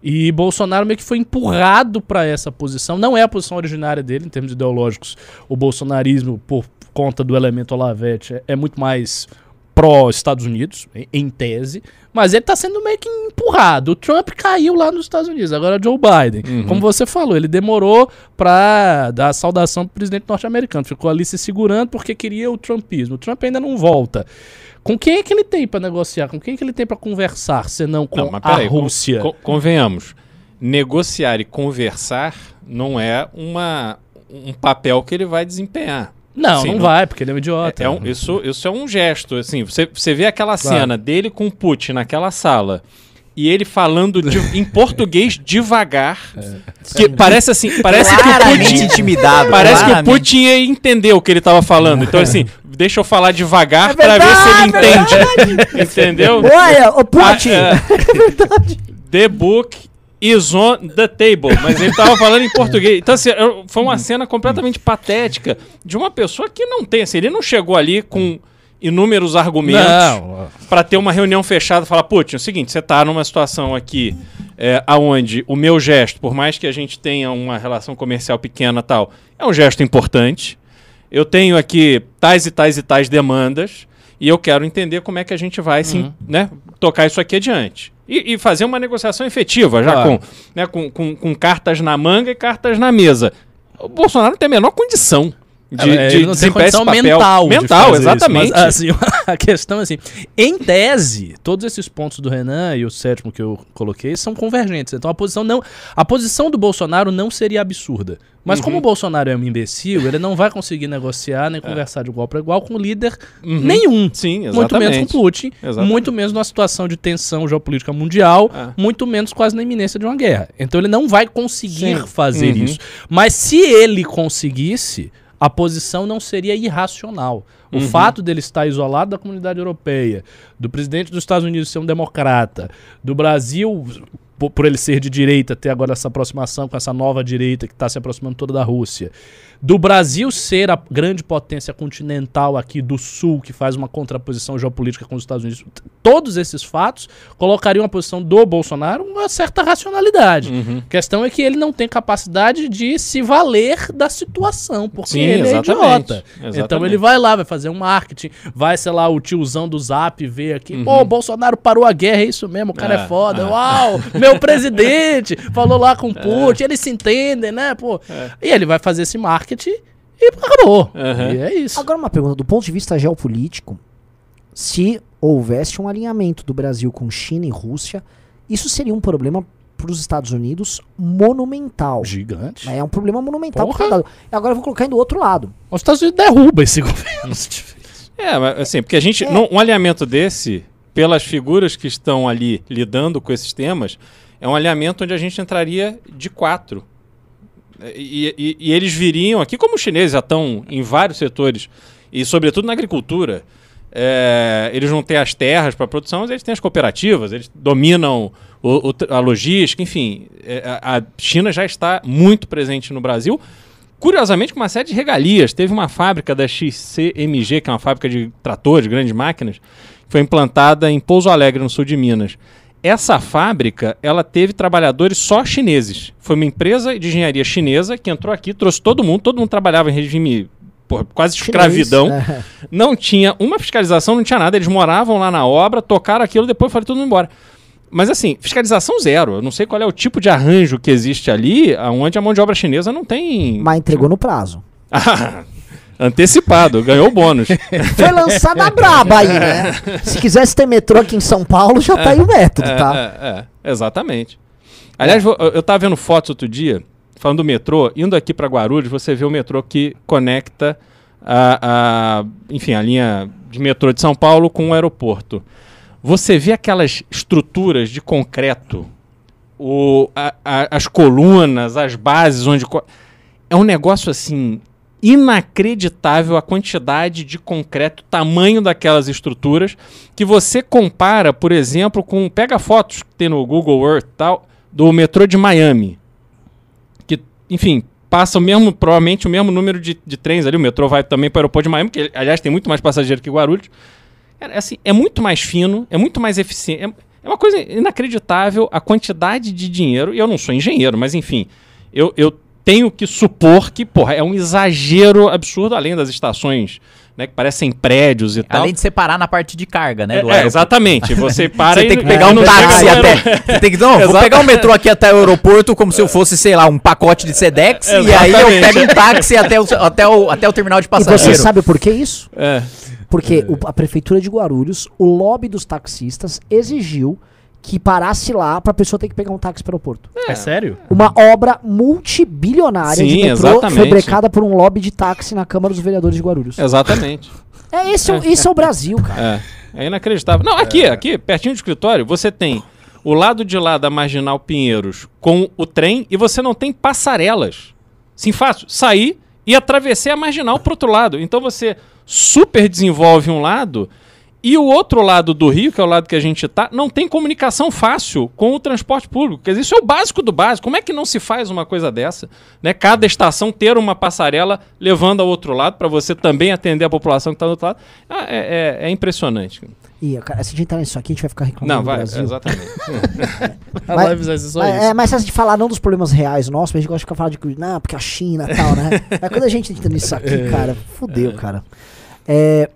E Bolsonaro meio que foi empurrado para essa posição. Não é a posição originária dele, em termos ideológicos. O bolsonarismo, por conta do elemento Olavete, é, é muito mais pró-Estados Unidos, em, tese, mas ele está sendo meio que empurrado. O Trump caiu lá nos Estados Unidos, agora Joe Biden. Uhum. Como você falou, ele demorou para dar a saudação pro presidente norte-americano, ficou ali se segurando porque queria o trumpismo. O Trump ainda não volta. Com quem é que ele tem para negociar? Com quem é que ele tem para conversar, senão com Não, a Rússia? con- convenhamos, negociar e conversar não é uma, um papel que ele vai desempenhar. Não, Sim, não não- vai, porque ele é um idiota. É um- isso, isso é um gesto, assim, você, você vê aquela cena dele com o Putin naquela sala e ele falando de- em português devagar, que parece assim, parece que o Claramente Putin intimidado. Parece que o claramente. Putin ia entender o que ele tava falando. Então, assim, deixa eu falar devagar É pra ver se ele verdade, entende. Entendeu? Olha, ô Putin! Ah, é. The book is on the table. Mas ele tava falando em português. Então, assim, foi uma cena completamente patética de uma pessoa que não tem. Assim, ele não chegou ali com inúmeros argumentos para ter uma reunião fechada e falar, Putin, é o seguinte, você tá numa situação aqui é, aonde o meu gesto, por mais que a gente tenha uma relação comercial pequena e tal, é um gesto importante. Eu tenho aqui tais e tais e tais demandas e eu quero entender como é que a gente vai sim, né, tocar isso aqui adiante. E, e fazer uma negociação efetiva, já Claro. com, né, com, com, com cartas na manga e cartas na mesa. O Bolsonaro não tem a menor condição de, É, de não tem condição papel. mental. Mental, isso, exatamente. mas, assim, a questão é assim: em tese, todos esses pontos do Renan e o sétimo que eu coloquei são convergentes. Então a posição não. A posição do Bolsonaro não seria absurda. Mas Uhum. como o Bolsonaro é um imbecil, ele não vai conseguir negociar É. nem conversar de igual para igual com líder nenhum. Uhum. Sim, Muito menos exatamente. com Putin, Exatamente. muito menos numa situação de tensão geopolítica mundial, É. muito menos quase na iminência de uma guerra. Então ele não vai conseguir Sim. fazer Uhum. isso. Mas se ele conseguisse, a posição não seria irracional. O Uhum. fato dele estar isolado da comunidade europeia, do presidente dos Estados Unidos ser um democrata, do Brasil, po- por ele ser de direita, ter agora essa aproximação com essa nova direita que está se aproximando toda da Rússia, do Brasil ser a grande potência continental aqui do Sul, que faz uma contraposição geopolítica com os Estados Unidos, todos esses fatos colocariam a posição do Bolsonaro uma certa racionalidade. Uhum. A questão é que ele não tem capacidade de se valer da situação, porque Sim, ele é exatamente. idiota. Então Exatamente. ele vai lá, vai fazer um marketing, vai, sei lá, o tiozão do Zap ver aqui, Uhum. pô, o Bolsonaro parou a guerra, é isso mesmo, o cara é, É, foda, é. uau, meu presidente falou lá com o Putin, eles se entendem, né, pô. E ele vai fazer esse marketing e acabou. Uhum. E é isso. Agora uma pergunta, do ponto de vista geopolítico, se houvesse um alinhamento do Brasil com China e Rússia, isso seria um problema para os Estados Unidos monumental. Gigante. É um problema monumental. Porra. Agora eu vou colocar do outro lado. Os Estados Unidos derruba esse governo. se tiver. É, mas assim, porque a gente. É. não- um alinhamento desse, pelas figuras que estão ali lidando com esses temas, é um alinhamento onde a gente entraria de quatro. E, e- e eles viriam aqui, como os chineses já estão em vários setores, e sobretudo na agricultura. é, eles não têm as terras para produção, mas eles têm as cooperativas, eles dominam o- o a logística, enfim. é, a China já está muito presente no Brasil. Curiosamente, com uma série de regalias. Teve uma fábrica da XCMG, que é uma fábrica de tratores, grandes máquinas, que foi implantada em Pouso Alegre, no sul de Minas. Essa fábrica, ela teve trabalhadores só chineses. Foi uma empresa de engenharia chinesa que entrou aqui, trouxe todo mundo, todo mundo trabalhava em regime porra, quase escravidão. É. Não tinha uma fiscalização, não tinha nada. Eles moravam lá na obra, tocaram aquilo, depois todo mundo embora. Mas assim, fiscalização zero. Eu não sei qual é o tipo de arranjo que existe ali, onde a mão de obra chinesa não tem. Mas entregou no prazo. Antecipado, ganhou o bônus. Foi lançada a braba aí, né? Se quisesse ter metrô aqui em São Paulo, já tá aí o método, tá? É, é, é, exatamente. Aliás, eu tava vendo fotos outro dia, falando do metrô, indo aqui para Guarulhos, você vê o metrô que conecta a, a- enfim, a linha de metrô de São Paulo com o aeroporto. Você vê aquelas estruturas de concreto, o, a- a- as colunas, as bases onde. É um negócio assim inacreditável a quantidade de concreto, tamanho daquelas estruturas, que você compara, por exemplo, com. Pega fotos que tem no Google Earth tal, do metrô de Miami. Que, enfim, passa o mesmo, provavelmente o mesmo número de, de trens ali. O metrô vai também para o aeroporto de Miami, que aliás tem muito mais passageiro que Guarulhos. É, assim, é muito mais fino, é muito mais eficiente. É, é uma coisa inacreditável a quantidade de dinheiro. E eu não sou engenheiro, mas enfim, eu, eu tenho que supor que, porra, é um exagero absurdo, além das estações, né, que parecem prédios e tal. Além de separar na parte de carga, né? É, do é, aeroporto. exatamente. Você para Você e tem que e pegar um táxi até. Você tem que, não, vou pegar o metrô aqui até o aeroporto como se eu fosse, sei lá, um pacote de Sedex. E aí eu pego um táxi até o, até o, até o terminal de E passageiro. você sabe por que isso? É. Porque o- a prefeitura de Guarulhos, o lobby dos taxistas exigiu que parasse lá pra pessoa ter que pegar um táxi para o aeroporto. É, sério? Uma obra multibilionária de Sim, metrô exatamente. foi brecada por um lobby de táxi na Câmara dos Vereadores de Guarulhos. Exatamente. É, esse, é, o- esse é o Brasil, cara. É. É inacreditável. Não, aqui, aqui, pertinho do escritório, você tem o lado de lá da Marginal Pinheiros com o trem e você não tem passarelas. Sim, fácil. Sair e atravessar a marginal pro outro lado. Então você super desenvolve um lado e o outro lado do Rio, que é o lado que a gente tá, não tem comunicação fácil com o transporte público. Quer dizer, isso é o básico do básico. Como é que não se faz uma coisa dessa? Né? Cada estação ter uma passarela levando ao outro lado para você também atender a população que está do outro lado. Ah, é, é- é impressionante. E, cara, se a gente entrar nisso aqui, a gente vai ficar reclamando Não, do vai, Brasil. exatamente. A Mas- Mas, é, mas se a gente falar não dos problemas reais nossos, a gente gosta de ficar falando de não, porque a China e tal, né? Mas quando a gente entra nisso aqui, cara, fudeu, cara. É.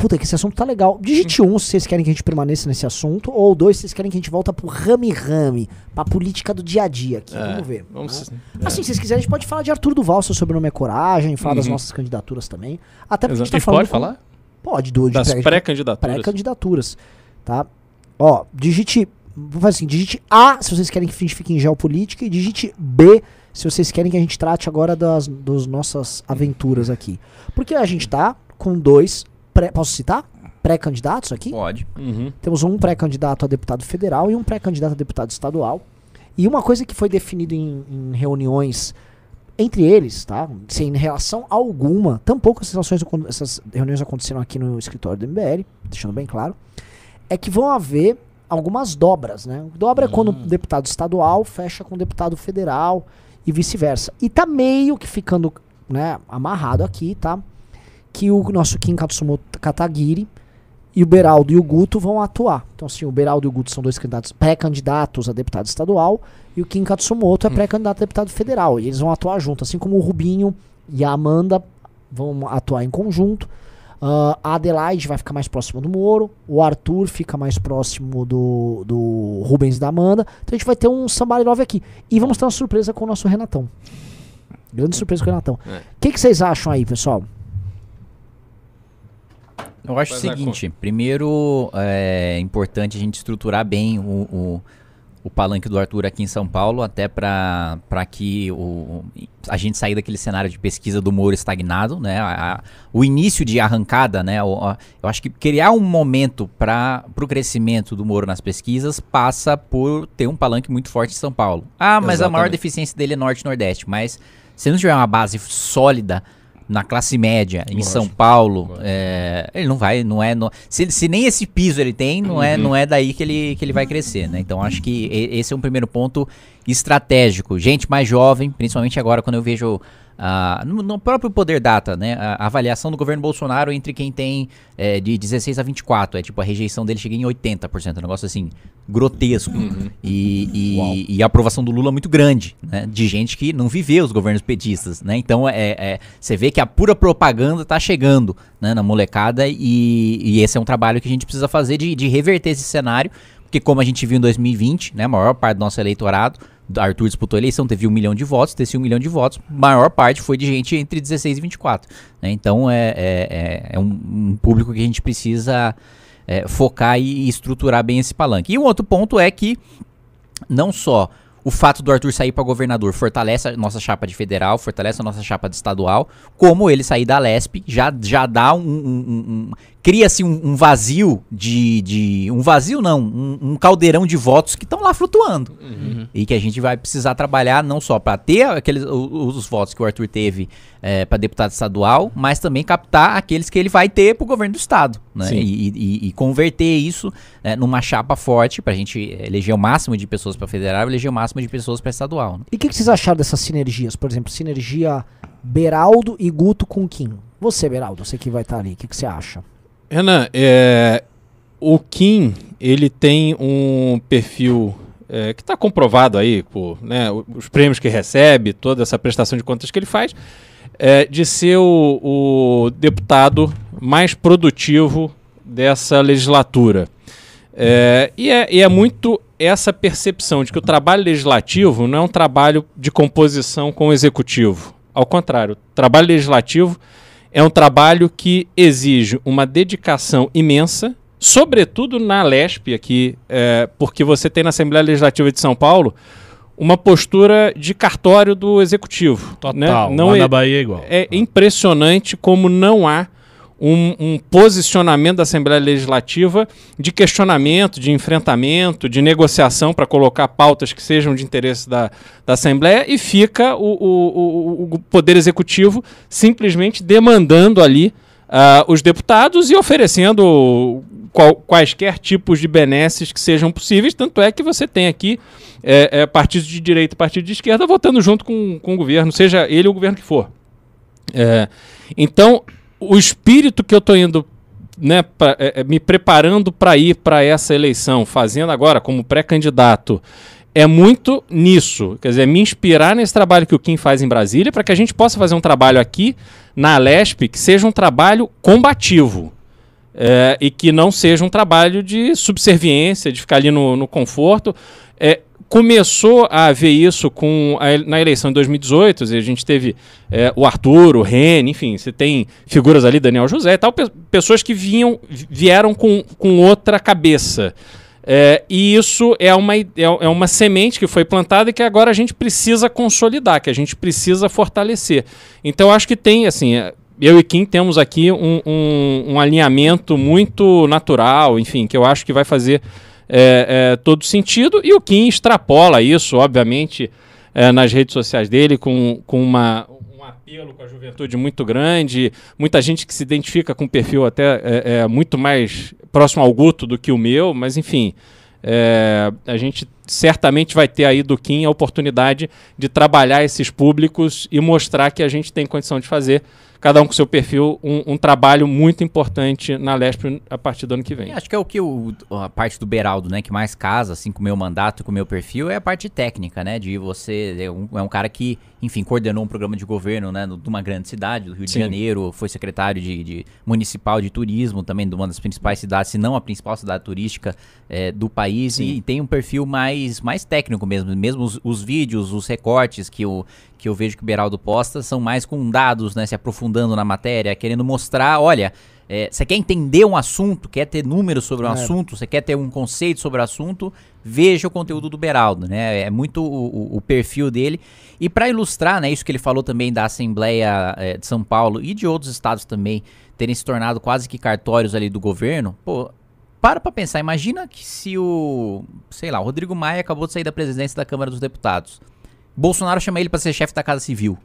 Puta, que esse assunto tá legal. Digite um se vocês querem que a gente permaneça nesse assunto, ou dois se vocês querem que a gente volta pro rame-rame, pra política do dia a dia aqui. É, Vamos ver. vamos- né? Assim, se vocês quiserem, a gente pode falar de Arthur Duval, seu sobrenome é coragem, falar das Uhum. nossas candidaturas também. Até porque a gente Exato. tá E falando. pode com- falar? Pode, do, Das pré- pré-candidaturas. pré-candidaturas, tá? Ó, digite, vou fazer assim, digite A se vocês querem que a gente fique em geopolítica e digite B se vocês querem que a gente trate agora das, das nossas aventuras aqui. Porque a gente tá com dois, pré, posso citar? Pré-candidatos aqui? Pode. Uhum. Temos um pré-candidato a deputado federal e um pré-candidato a deputado estadual. E uma coisa que foi definido em, em reuniões entre eles, tá? Sem relação alguma, tampouco essas, acon- essas reuniões aconteceram aqui no escritório do MBL, deixando bem claro, é que vão haver algumas dobras, né? Dobra é quando o deputado estadual fecha com o deputado federal e vice-versa. E tá meio que ficando, né, amarrado aqui, tá? Que o nosso Kim Katsumoto Kataguiri e o Beraldo e o Guto vão atuar. Então, assim, o Beraldo e o Guto são dois candidatos pré-candidatos a deputado estadual e o Kim Katsumoto é pré-candidato a deputado federal. E eles vão atuar junto, assim como o Rubinho e a Amanda vão atuar em conjunto. Ah, a Adelaide vai ficar mais próxima do Moro, o Arthur fica mais próximo do, do Rubens e da Amanda. Então a gente vai ter um Somebody Love aqui. E vamos ter uma surpresa com o nosso Renatão. Grande surpresa com o Renatão. O É. que vocês acham aí, pessoal? Eu acho o Faz seguinte, primeiro é importante a gente estruturar bem o, o, o palanque do Arthur aqui em São Paulo, até para que o, a gente sair daquele cenário de pesquisa do Moro estagnado, né? A- a- o início de arrancada, né? O- a- eu acho que criar um momento para o crescimento do Moro nas pesquisas passa por ter um palanque muito forte em São Paulo. Ah, mas a maior Exatamente. deficiência dele é Norte e Nordeste, mas se não tiver uma base sólida na classe média em São Paulo, é, ele não vai, não é, no- se, se nem esse piso ele tem, não é, não é daí que ele, que ele vai crescer, né? Então acho que esse é um primeiro ponto estratégico. Gente mais jovem, principalmente agora quando eu vejo ah, no, no próprio Poder Data, né? A, a avaliação do governo Bolsonaro entre quem tem é, de 16 a 24, é tipo a rejeição dele chega em 80%, um negócio assim grotesco. E, e- e a aprovação do Lula muito grande, né? De gente que não viveu os governos petistas, né? Então é, é- você vê que a pura propaganda tá chegando né, na molecada e, e esse é um trabalho que a gente precisa fazer de, de reverter esse cenário, porque como a gente viu em 2020, né? A maior parte do nosso eleitorado, Arthur disputou a eleição, teve um milhão de votos, teve um milhão de votos, maior parte foi de gente entre 16 e 24. né? Então é, é, é- é um, um público que a gente precisa é, focar e estruturar bem esse palanque. E um outro ponto é que não só o fato do Arthur sair para governador fortalece a nossa chapa de federal, fortalece a nossa chapa de estadual, como ele sair da Lesp já, já dá um- um- um- cria-se um, um vazio de, de. Um vazio não, um, um caldeirão de votos que estão lá flutuando. Uhum. E que a gente vai precisar trabalhar não só para ter aqueles, os, os votos que o Arthur teve é, para deputado estadual, mas também captar aqueles que ele vai ter para o governo do estado. Né? Sim. E, e- e converter isso né, numa chapa forte para a gente eleger o máximo de pessoas para federal e eleger o máximo de pessoas para estadual. né? E o que, que vocês acharam dessas sinergias? Por exemplo, sinergia Beraldo e Guto com Kim. Você, Beraldo, você que vai estar ali, o que, que você acha? Renan, é, o Kim, ele tem um perfil é, que está comprovado aí por né, os prêmios que recebe, toda essa prestação de contas que ele faz, é, de ser o, o deputado mais produtivo dessa legislatura. É, e, é, e é muito essa percepção de que o trabalho legislativo não é um trabalho de composição com o executivo. Ao contrário, o trabalho legislativo é um trabalho que exige uma dedicação imensa, sobretudo na LESP aqui, é, porque você tem na Assembleia Legislativa de São Paulo uma postura de cartório do executivo. Total. né? Lá Não na é, Bahia é igual. é impressionante como não há um, um posicionamento da Assembleia Legislativa de questionamento, de enfrentamento, de negociação para colocar pautas que sejam de interesse da, da Assembleia e fica o, o- o- o Poder Executivo simplesmente demandando ali ah, os deputados e oferecendo qual- quaisquer tipos de benesses que sejam possíveis. Tanto é que você tem aqui é, é, partidos de direita e partido de esquerda votando junto com, com o governo, seja ele o governo que for. É, então, o espírito que eu estou indo, né, pra- é, é, me preparando para ir para essa eleição, fazendo agora como pré-candidato, é muito nisso. Quer dizer, me inspirar nesse trabalho que o Kim faz em Brasília, para que a gente possa fazer um trabalho aqui na Alesp que seja um trabalho combativo. É, e que não seja um trabalho de subserviência, de ficar ali no, no conforto. É, começou a haver isso com a na eleição de 2018, e a gente teve é, o Arthur, o Rene, enfim, você tem figuras ali, Daniel José e tal, pe- pessoas que vinham, vi- vieram com, com outra cabeça. É, e isso é uma, é, é uma semente que foi plantada e que agora a gente precisa consolidar, que a gente precisa fortalecer. Então acho que tem, assim, é, eu e Kim temos aqui um, um, um alinhamento muito natural, enfim, que eu acho que vai fazer é, é, todo sentido. E o Kim extrapola isso, obviamente, é, nas redes sociais dele, com, com uma, um apelo com a juventude muito grande. Muita gente que se identifica com um perfil até é, é, muito mais próximo ao Guto do que o meu, mas enfim. é, a gente certamente vai ter aí do Kim a oportunidade de trabalhar esses públicos e mostrar que a gente tem condição de fazer, cada um com seu perfil, um, um trabalho muito importante na Lesp a partir do ano que vem. E acho que é o que o, a parte do Beraldo, né, que mais casa, assim, com o meu mandato, com o meu perfil, é a parte técnica, né, de você, é um, é um cara que, enfim, coordenou um programa de governo, né, no- de uma grande cidade, do Rio de Sim. Janeiro, foi secretário de, de municipal de turismo, também de uma das principais cidades, se não a principal cidade turística é, do país, Sim. e tem um perfil mais, mais técnico mesmo, mesmo os, os vídeos, os recortes que o que eu vejo que o Beraldo posta são mais com dados, né, se aprofundando na matéria, querendo mostrar, olha, é, você quer entender um assunto, quer ter números sobre um É. assunto, você quer ter um conceito sobre o assunto, veja o conteúdo do Beraldo, né? É muito o, o- o perfil dele. E para ilustrar, né, isso que ele falou também da Assembleia é, de São Paulo e de outros estados também terem se tornado quase que cartórios ali do governo, pô, para pra pensar, imagina que se o, sei lá, o Rodrigo Maia acabou de sair da presidência da Câmara dos Deputados. Bolsonaro chama ele para ser chefe da Casa Civil.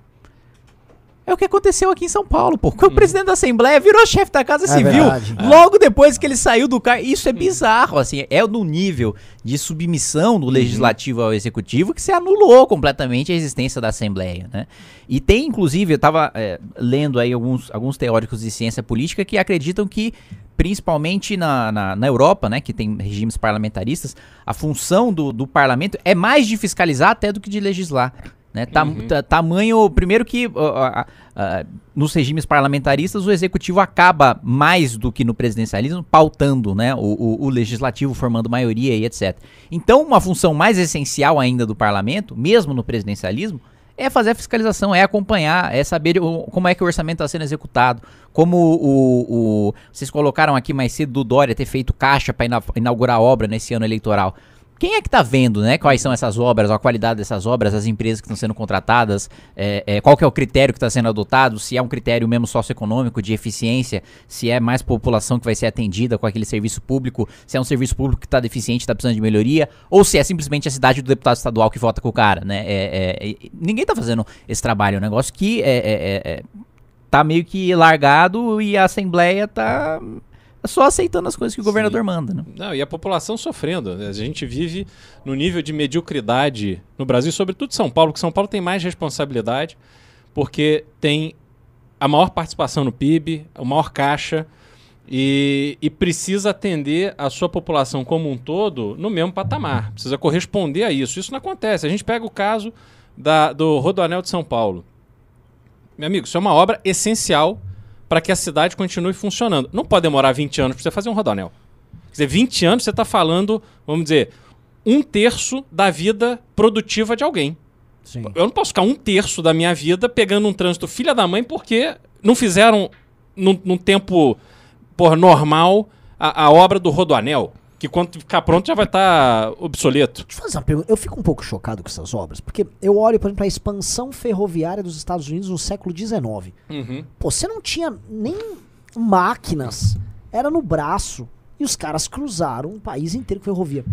É o que aconteceu aqui em São Paulo, pô. O presidente da Assembleia virou chefe da Casa É Civil verdade. logo depois que ele saiu do cargo. Isso é bizarro, assim. É no nível de submissão do legislativo ao executivo que se anulou completamente a existência da Assembleia, né? E tem, inclusive, eu tava é, lendo aí alguns, alguns teóricos de ciência política que acreditam que, principalmente na, na, na Europa, né, que tem regimes parlamentaristas, a função do, do parlamento é mais de fiscalizar até do que de legislar. Né? Tam- ta- tamanho, primeiro que ó, ó, ó, nos regimes parlamentaristas o executivo acaba mais do que no presidencialismo pautando né, o, o- o legislativo, formando maioria e etc. Então, uma função mais essencial ainda do parlamento, mesmo no presidencialismo, é fazer a fiscalização, é acompanhar, é saber o- como é que o orçamento está sendo executado, como o, o- vocês colocaram aqui mais cedo do Dória ter feito caixa para inaugurar a obra nesse ano eleitoral. Quem é que tá vendo, né? Quais são essas obras, a qualidade dessas obras, as empresas que estão sendo contratadas, é, é, qual que é o critério que está sendo adotado, se é um critério mesmo socioeconômico de eficiência, se é mais população que vai ser atendida com aquele serviço público, se é um serviço público que está deficiente, está precisando de melhoria, ou se é simplesmente a cidade do deputado estadual que vota com o cara, né? É, é, ninguém tá fazendo esse trabalho, é um negócio que é, é, é, tá meio que largado e a Assembleia tá só aceitando as coisas que o governador Sim. manda, né? Não, e a população sofrendo. A gente vive no nível de mediocridade no Brasil, sobretudo São Paulo, porque São Paulo tem mais responsabilidade, porque tem a maior participação no PIB, a maior caixa, e, e precisa atender a sua população como um todo no mesmo patamar. Precisa corresponder a isso. Isso não acontece. A gente pega o caso da, do Rodoanel de São Paulo. Meu amigo, isso é uma obra essencial para que a cidade continue funcionando. Não pode demorar 20 anos para você fazer um rodoanel. Quer dizer, 20 anos você está falando, vamos dizer, um terço da vida produtiva de alguém. Sim. Eu não posso ficar um terço da minha vida pegando um trânsito filha da mãe porque não fizeram num, num tempo por normal a, a, obra do rodoanel. Que quando ficar pronto já vai estar tá obsoleto. Deixa eu fazer uma pergunta. Eu fico um pouco chocado com essas obras, porque eu olho, por exemplo, a expansão ferroviária dos Estados Unidos no século XIX. Uhum. Pô, você não tinha nem máquinas, era no braço. E os caras cruzaram um país inteiro com ferrovia.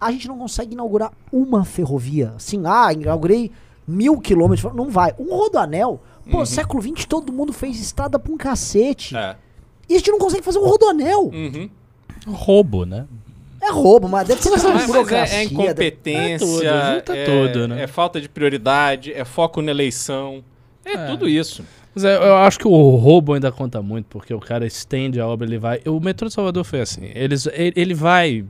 A gente não consegue inaugurar uma ferrovia. Assim, ah, inaugurei mil quilômetros. Não vai. Um rodoanel. Pô, uhum. século XX todo mundo fez estrada pra um cacete. É. E a gente não consegue fazer um rodoanel. Uhum. Roubo, né? É roubo, mas deve ser essa Mas burocracia. é, é incompetência, É tudo, junta é, tudo, né? é falta de prioridade, é foco na eleição. É, É. tudo isso. Mas é, eu acho que o roubo ainda conta muito, porque o cara estende a obra, ele vai. O metrô de Salvador foi assim. Eles, ele, ele vai.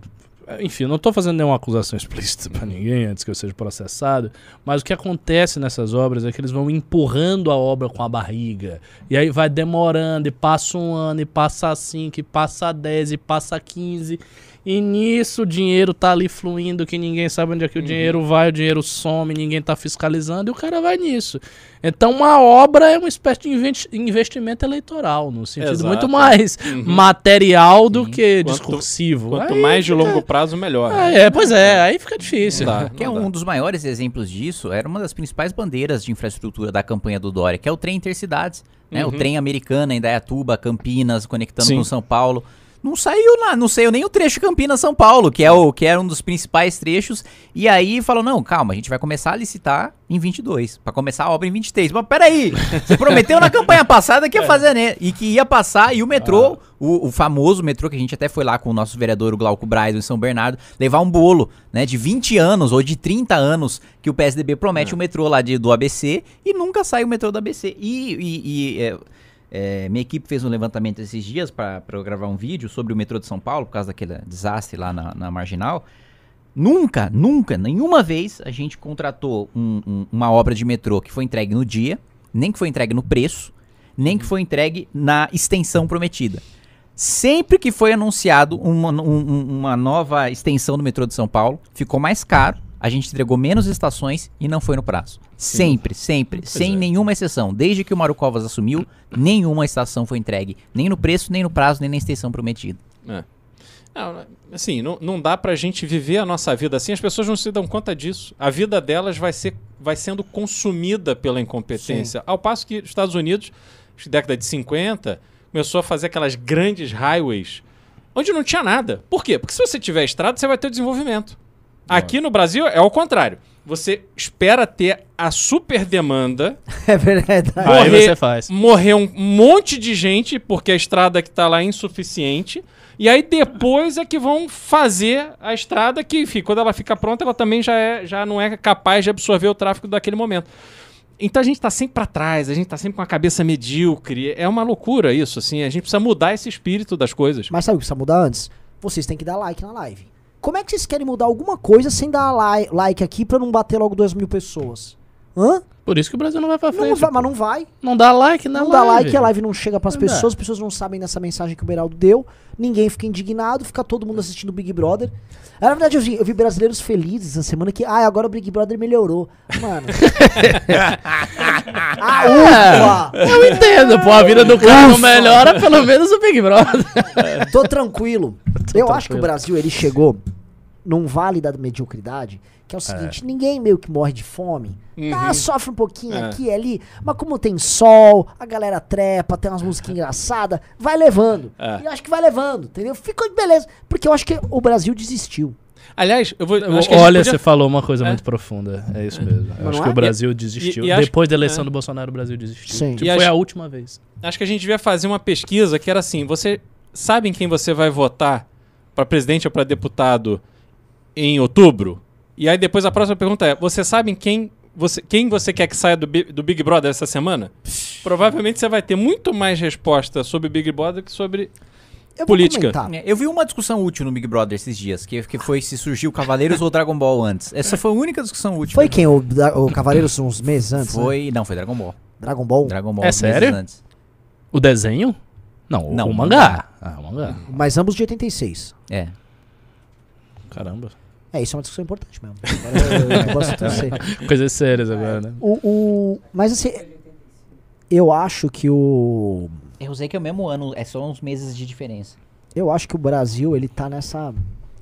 Enfim, eu não tô fazendo nenhuma acusação explícita pra ninguém antes que eu seja processado, mas o que acontece nessas obras é que eles vão empurrando a obra com a barriga. E aí vai demorando, e passa um ano, e passa cinco, e passa dez, e passa quinze. E nisso o dinheiro tá ali fluindo, que ninguém sabe onde é que o dinheiro vai, o dinheiro some, ninguém tá fiscalizando, e o cara vai nisso. Então uma obra é uma espécie de investi- investimento eleitoral, no sentido Exato. muito mais Uhum. material do que Quanto- discursivo. Quanto Aí mais de fica- longo prazo, melhor. Ah, é, pois é, aí fica difícil. Não dá. Que é dá. um dos maiores exemplos disso, era uma das principais bandeiras de infraestrutura da campanha do Dória, que é o trem intercidades. Né? O Uhum. trem americano em Dayatuba, Campinas, conectando Sim. com São Paulo. Não saiu lá, não saiu nem o trecho Campinas-São Paulo, que é o que era um dos principais trechos. E aí falou: não, calma, a gente vai começar a licitar em 22, pra começar a obra em 23. Mas peraí, você prometeu na campanha passada que ia fazer, né? E que ia passar, e o metrô, o, o famoso metrô, que a gente até foi lá com o nosso vereador, o Glauco Braz, em São Bernardo, levar um bolo, né, de 20 anos ou de 30 anos que o PSDB promete o metrô lá de, do ABC e nunca sai o metrô do ABC. E, e- e, é, é, minha equipe fez um levantamento esses dias para eu gravar um vídeo sobre o metrô de São Paulo, por causa daquele desastre lá na, na Marginal. Nunca, nunca, nenhuma vez a gente contratou um- um- uma obra de metrô que foi entregue no dia, nem que foi entregue no preço, nem que foi entregue na extensão prometida. Sempre que foi anunciado uma, um- um- uma nova extensão do metrô de São Paulo, ficou mais caro, a gente entregou menos estações e não foi no prazo. Sempre, sempre, sem é. nenhuma exceção. Desde que o Mário Covas assumiu, nenhuma estação foi entregue, nem no preço, nem no prazo, nem na extensão prometida. É. Não, assim, não, não dá pra gente viver a nossa vida assim, as pessoas não se dão conta disso. A vida delas vai, ser, vai sendo consumida pela incompetência. Ao passo que os Estados Unidos, na década de 50, começou a fazer aquelas grandes highways onde não tinha nada. Por quê? Porque se você tiver estrada, você vai ter desenvolvimento. Aqui no Brasil é ao contrário. Você espera ter a super demanda É verdade. Aí Morrer- você faz. morrer um monte de gente, porque a estrada que tá lá é insuficiente. E aí depois é que vão fazer a estrada que, enfim, quando ela fica pronta, ela também já, é, já não é capaz de absorver o tráfego daquele momento. Então a gente tá sempre pra trás, a gente tá sempre com a cabeça medíocre. É uma loucura isso, assim. A gente precisa mudar esse espírito das coisas. Mas sabe o que precisa mudar antes? Vocês têm que dar like na live. Como é que vocês querem mudar alguma coisa sem dar li- like aqui pra não bater logo 2 mil pessoas? Hã? Por isso que o Brasil não vai pra frente. Não vai, mas não vai. Não dá like na Não live. dá like, a live não chega pras Não dá. pessoas, as pessoas não sabem dessa mensagem que o Beraldo deu, ninguém fica indignado, fica todo mundo assistindo o Big Brother. Na verdade, eu vi, eu vi brasileiros felizes essa semana que, ah, agora o Big Brother melhorou. Mano. ah, ufa! Eu entendo, pô, a vida do cara não melhora, pelo menos o Big Brother. Tô tranquilo. eu acho que o tranquilo. Brasil, ele chegou num vale da mediocridade, que é o seguinte, ninguém meio que morre de fome. Tá, Uhum. sofre um pouquinho É. aqui e ali, mas como tem sol, a galera trepa, tem umas músicas engraçadas, vai levando. É. E eu acho que vai levando, entendeu? Ficou de beleza. Porque eu acho que o Brasil desistiu. Aliás, eu vou. eu que Olha, podia- você falou uma coisa É. muito profunda. É isso mesmo. Eu acho não que é? o Brasil desistiu. e- e Depois da eleição é. do Bolsonaro, o Brasil desistiu. Sim. Tipo, E foi acho- a última vez. Acho que a gente devia fazer uma pesquisa que era assim: você sabe em quem você vai votar para presidente ou para deputado em outubro? E aí depois a próxima pergunta é: você sabe em quem você, quem você quer que saia do, do Big Brother essa semana? Provavelmente você vai ter muito mais resposta sobre Big Brother que sobre. Eu Política. Comentar. É, Eu vi uma discussão útil no Big Brother esses dias, que, que foi se surgiu Cavaleiros ou Dragon Ball antes. Essa foi a única discussão útil. Foi quem? O, o Cavaleiros uns meses antes? né? Foi, não, foi Dragon Ball. Dragon Ball? Dragon Ball É sério? antes. O desenho? Não, o- Não, o o mangá. Ah, o mangá. Mas ambos de 86. É. Caramba. É, isso é uma discussão importante mesmo. Agora eu, eu gosto de torcer. Coisas sérias agora, né? O, o, mas assim, eu acho que o. Eu usei que é o mesmo ano, é só uns meses de diferença. Eu acho que o Brasil, ele tá nessa.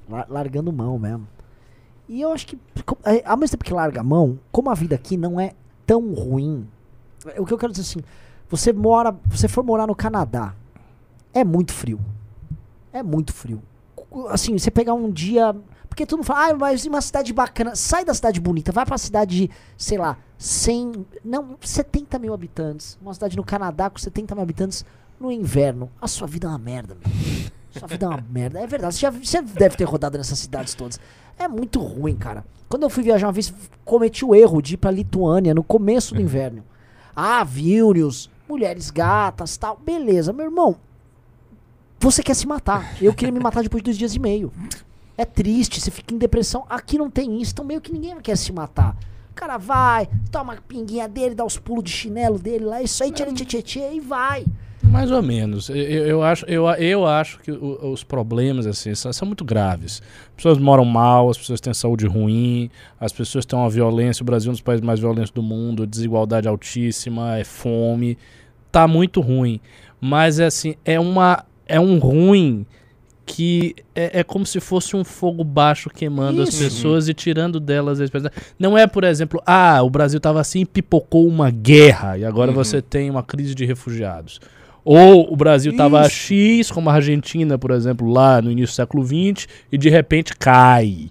lar- largando mão mesmo. E eu acho que. é, Ao mesmo tempo que larga a mão, como a vida aqui não é tão ruim. O que eu quero dizer assim, você mora. Você for morar no Canadá, é muito frio. É muito frio. Assim, você pegar um dia. Porque todo mundo fala, ah, mas uma cidade bacana. Sai da cidade bonita, vai pra cidade de, sei lá, 100. Não, 70 mil habitantes. Uma cidade no Canadá com 70 mil habitantes no inverno. A sua vida é uma merda, meu. Sua vida é uma merda. É verdade. Você, já, você deve ter rodado nessas cidades todas. É muito ruim, cara. Quando eu fui viajar uma vez, cometi o erro de ir pra Lituânia no começo do inverno. Ah, Vilnius, mulheres gatas, tal. Beleza, meu irmão. Você quer se matar. Eu queria me matar depois de dois dias e meio. É triste, você fica em depressão. Aqui não tem isso, então meio que ninguém quer se matar. O cara vai, toma a pinguinha dele, dá os pulos de chinelo dele lá, isso aí, tchê, tchê, tchê, tchê, e vai. Mais ou menos. Eu, eu- acho, eu, eu acho que os problemas assim são, são muito graves. As pessoas moram mal, as pessoas têm saúde ruim, as pessoas têm uma violência. O Brasil é um dos países mais violentos do mundo, desigualdade altíssima, é fome. Tá muito ruim. Mas é assim, é uma é um ruim que é, é como se fosse um fogo baixo queimando as Isso. pessoas e tirando delas a esperança. Não é, por exemplo, ah, o Brasil estava assim e pipocou uma guerra e agora Uhum. você tem uma crise de refugiados. Ou o Brasil estava. X, como a Argentina, por exemplo, lá no início do século XX, e de repente cai.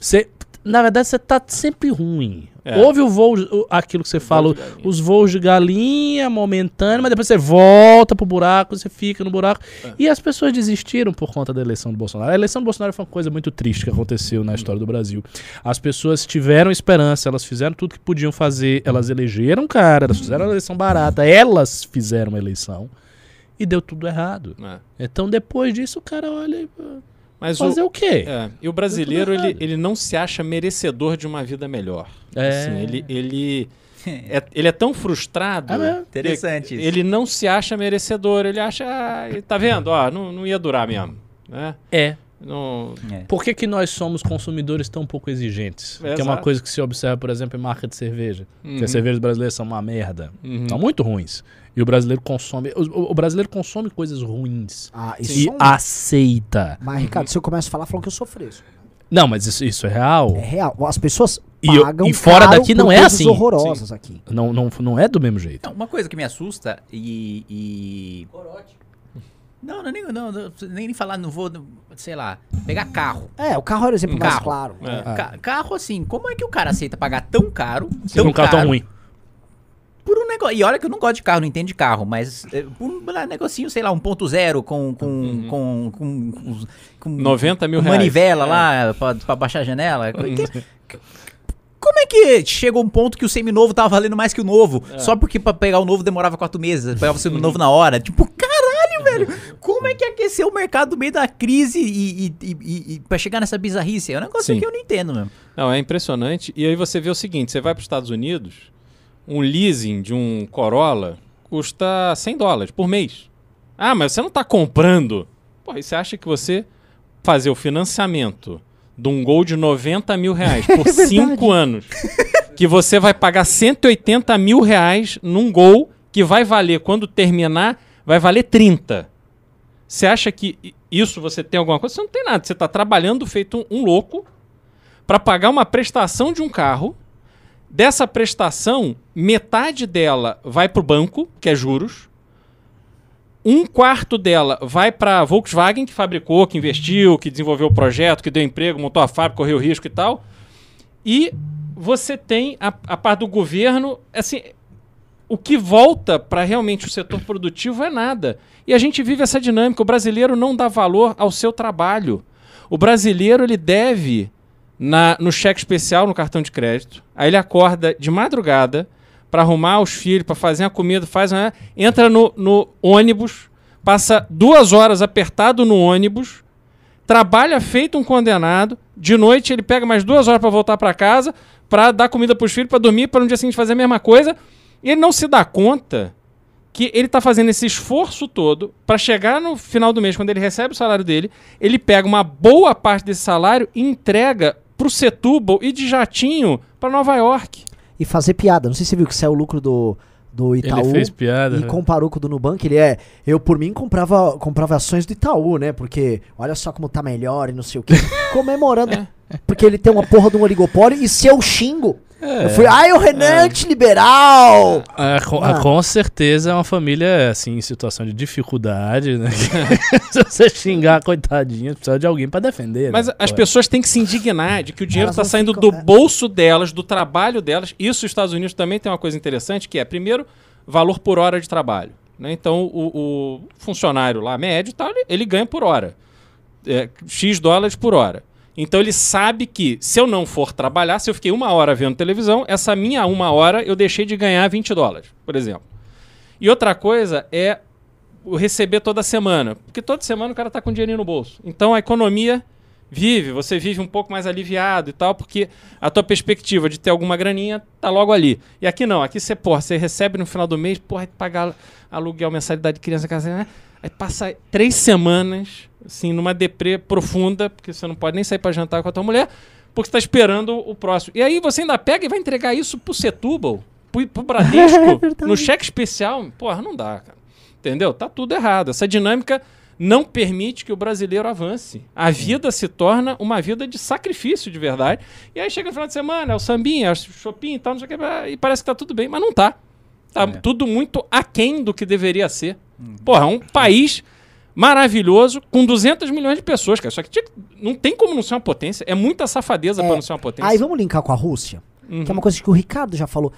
Você, na verdade, você tá sempre ruim. É. Houve o voo, aquilo que você fala, os voos de galinha momentâneo, mas depois você volta pro buraco, você fica no buraco. É. E as pessoas desistiram por conta da eleição do Bolsonaro. A eleição do Bolsonaro foi uma coisa muito triste que aconteceu na história do Brasil. As pessoas tiveram esperança, elas fizeram tudo que podiam fazer, elas elegeram um cara, elas fizeram uma eleição barata, elas fizeram uma eleição e deu tudo errado. É. Então depois disso o cara olha e "Ah, Mas o, fazer o, quê? é, e o brasileiro, ele, ele não se acha merecedor de uma vida melhor. É. Assim, ele, ele, é, ele é tão frustrado. É mesmo. Interessante isso. Ele não se acha merecedor. Ele acha, ah, tá vendo? Ó, não, não ia durar mesmo. Né? É. Não, É. Por que, que nós somos consumidores tão pouco exigentes? É, que é uma coisa que se observa, por exemplo, em marca de cerveja. Que Uhum. as cervejas brasileiras são uma merda. Uhum. São muito ruins. E o brasileiro consome. O, o- brasileiro consome coisas ruins. Ah, isso E é um- aceita. Mas, Ricardo, se eu começo a falar, falam que eu sou fresco. Não, mas isso, isso é real. É real. As pessoas E eu- pagam e fora caro daqui não é coisas assim. horrorosas aqui. Não, não, não é do mesmo jeito. Não, uma coisa que me assusta e. e... Não, não, nem, não, nem falar, não vou, sei lá, pegar carro. É, o carro era o exemplo Um mais carro. claro. É. Ca- carro, assim, como é que o cara aceita pagar tão caro, Por tão um carro caro, tão ruim. por um negócio. E olha que eu não gosto de carro, não entendo de carro, mas é, por um negocinho, sei lá, 1.0 com com, com, com, com, com 90 mil com reais. manivela É. lá pra, pra baixar a janela. Que- Como é que chegou um ponto que o seminovo tava valendo mais que o novo? Só porque pra pegar o novo demorava quatro meses, pegava o seminovo na hora. Tipo, velho! Como é que aqueceu o mercado no meio da crise e, e, e, e- pra chegar nessa bizarrice? É um negócio Sim. que eu não entendo mesmo. Não, é impressionante. E aí você vê o seguinte: você vai para os Estados Unidos, um leasing de um Corolla custa 100 dólares por mês. Ah, mas você não está comprando. Pô, e você acha que você fazer o financiamento de um Gol de 90 mil reais por 5 anos, que você vai pagar 180 mil reais num Gol que vai valer, quando terminar, vai valer 30. Você acha que isso você tem alguma coisa? Você não tem nada. Você está trabalhando feito um, um louco para pagar uma prestação de um carro. Dessa prestação, metade dela vai para o banco, que é juros. Um quarto dela vai para a Volkswagen, que fabricou, que investiu, que desenvolveu o projeto, que deu emprego, montou a fábrica, correu risco e tal. E você tem a, a parte do governo, assim, o que volta para realmente o setor produtivo é nada. E a gente vive essa dinâmica. O brasileiro não dá valor ao seu trabalho. O brasileiro ele deve na, no cheque especial no cartão de crédito. Aí ele acorda de madrugada para arrumar os filhos, para fazer a comida, faz uma, entra no, no ônibus, passa duas horas apertado no ônibus, trabalha feito um condenado. De noite ele pega mais duas horas para voltar para casa, para dar comida para os filhos, para dormir, para no dia seguinte fazer a mesma coisa. E ele não se dá conta que ele está fazendo esse esforço todo para chegar no final do mês, quando ele recebe o salário dele, ele pega uma boa parte desse salário e entrega para o Setúbal e de jatinho para Nova York. E fazer piada. Não sei se você viu que saiu o lucro do, do Itaú. Ele fez piada. E né? comparou com o do Nubank, ele é. Eu, por mim, comprava, comprava ações do Itaú, né? Porque olha só como tá melhor e não sei o quê. Comemorando. Porque ele tem uma porra de um oligopólio e se eu xingo. Eu fui, ai, o Renan liberal! Ah, com, Mano. ah, com certeza é uma família, assim, em situação de dificuldade, né? Se você xingar, coitadinha, precisa de alguém pra defender. Mas né? as Pô, pessoas têm que se indignar de que o dinheiro está saindo ficam- do é. bolso delas, do trabalho delas. Isso os Estados Unidos também tem uma coisa interessante, que é, primeiro, valor por hora de trabalho. né? Então, o, o funcionário lá, médio, tal, ele, ele ganha por hora. É, X dólares por hora. Então, ele sabe que se eu não for trabalhar, se eu fiquei uma hora vendo televisão, essa minha uma hora eu deixei de ganhar 20 dólares, por exemplo. E outra coisa é o receber toda semana. Porque toda semana o cara tá com dinheirinho no bolso. Então a economia vive, você vive um pouco mais aliviado e tal, porque a tua perspectiva de ter alguma graninha tá logo ali. E aqui não, aqui você, porra, você recebe no final do mês, porra, que pagar aluguel, mensalidade de criança, casa, né? Aí passa três semanas, assim, numa deprê profunda, porque você não pode nem sair pra jantar com a tua mulher, porque você tá esperando o próximo. E aí você ainda pega e vai entregar isso pro Setúbal, pro, pro Bradesco, no cheque especial. Porra, não dá, cara. Entendeu? Tá tudo errado. Essa dinâmica não permite que o brasileiro avance. A vida se torna uma vida de sacrifício de verdade. E aí chega no final de semana, é o sambinha, é o shopping e tal, não sei o que, e parece que tá tudo bem, mas não tá. Tá tudo muito aquém do que deveria ser. Porra, é um país maravilhoso com 200 milhões de pessoas, cara. Só que tinha- não tem como não ser uma potência. É muita safadeza pra não ser uma potência. Aí vamos linkar com a Rússia, Uhum. que é uma coisa que o Ricardo já falou.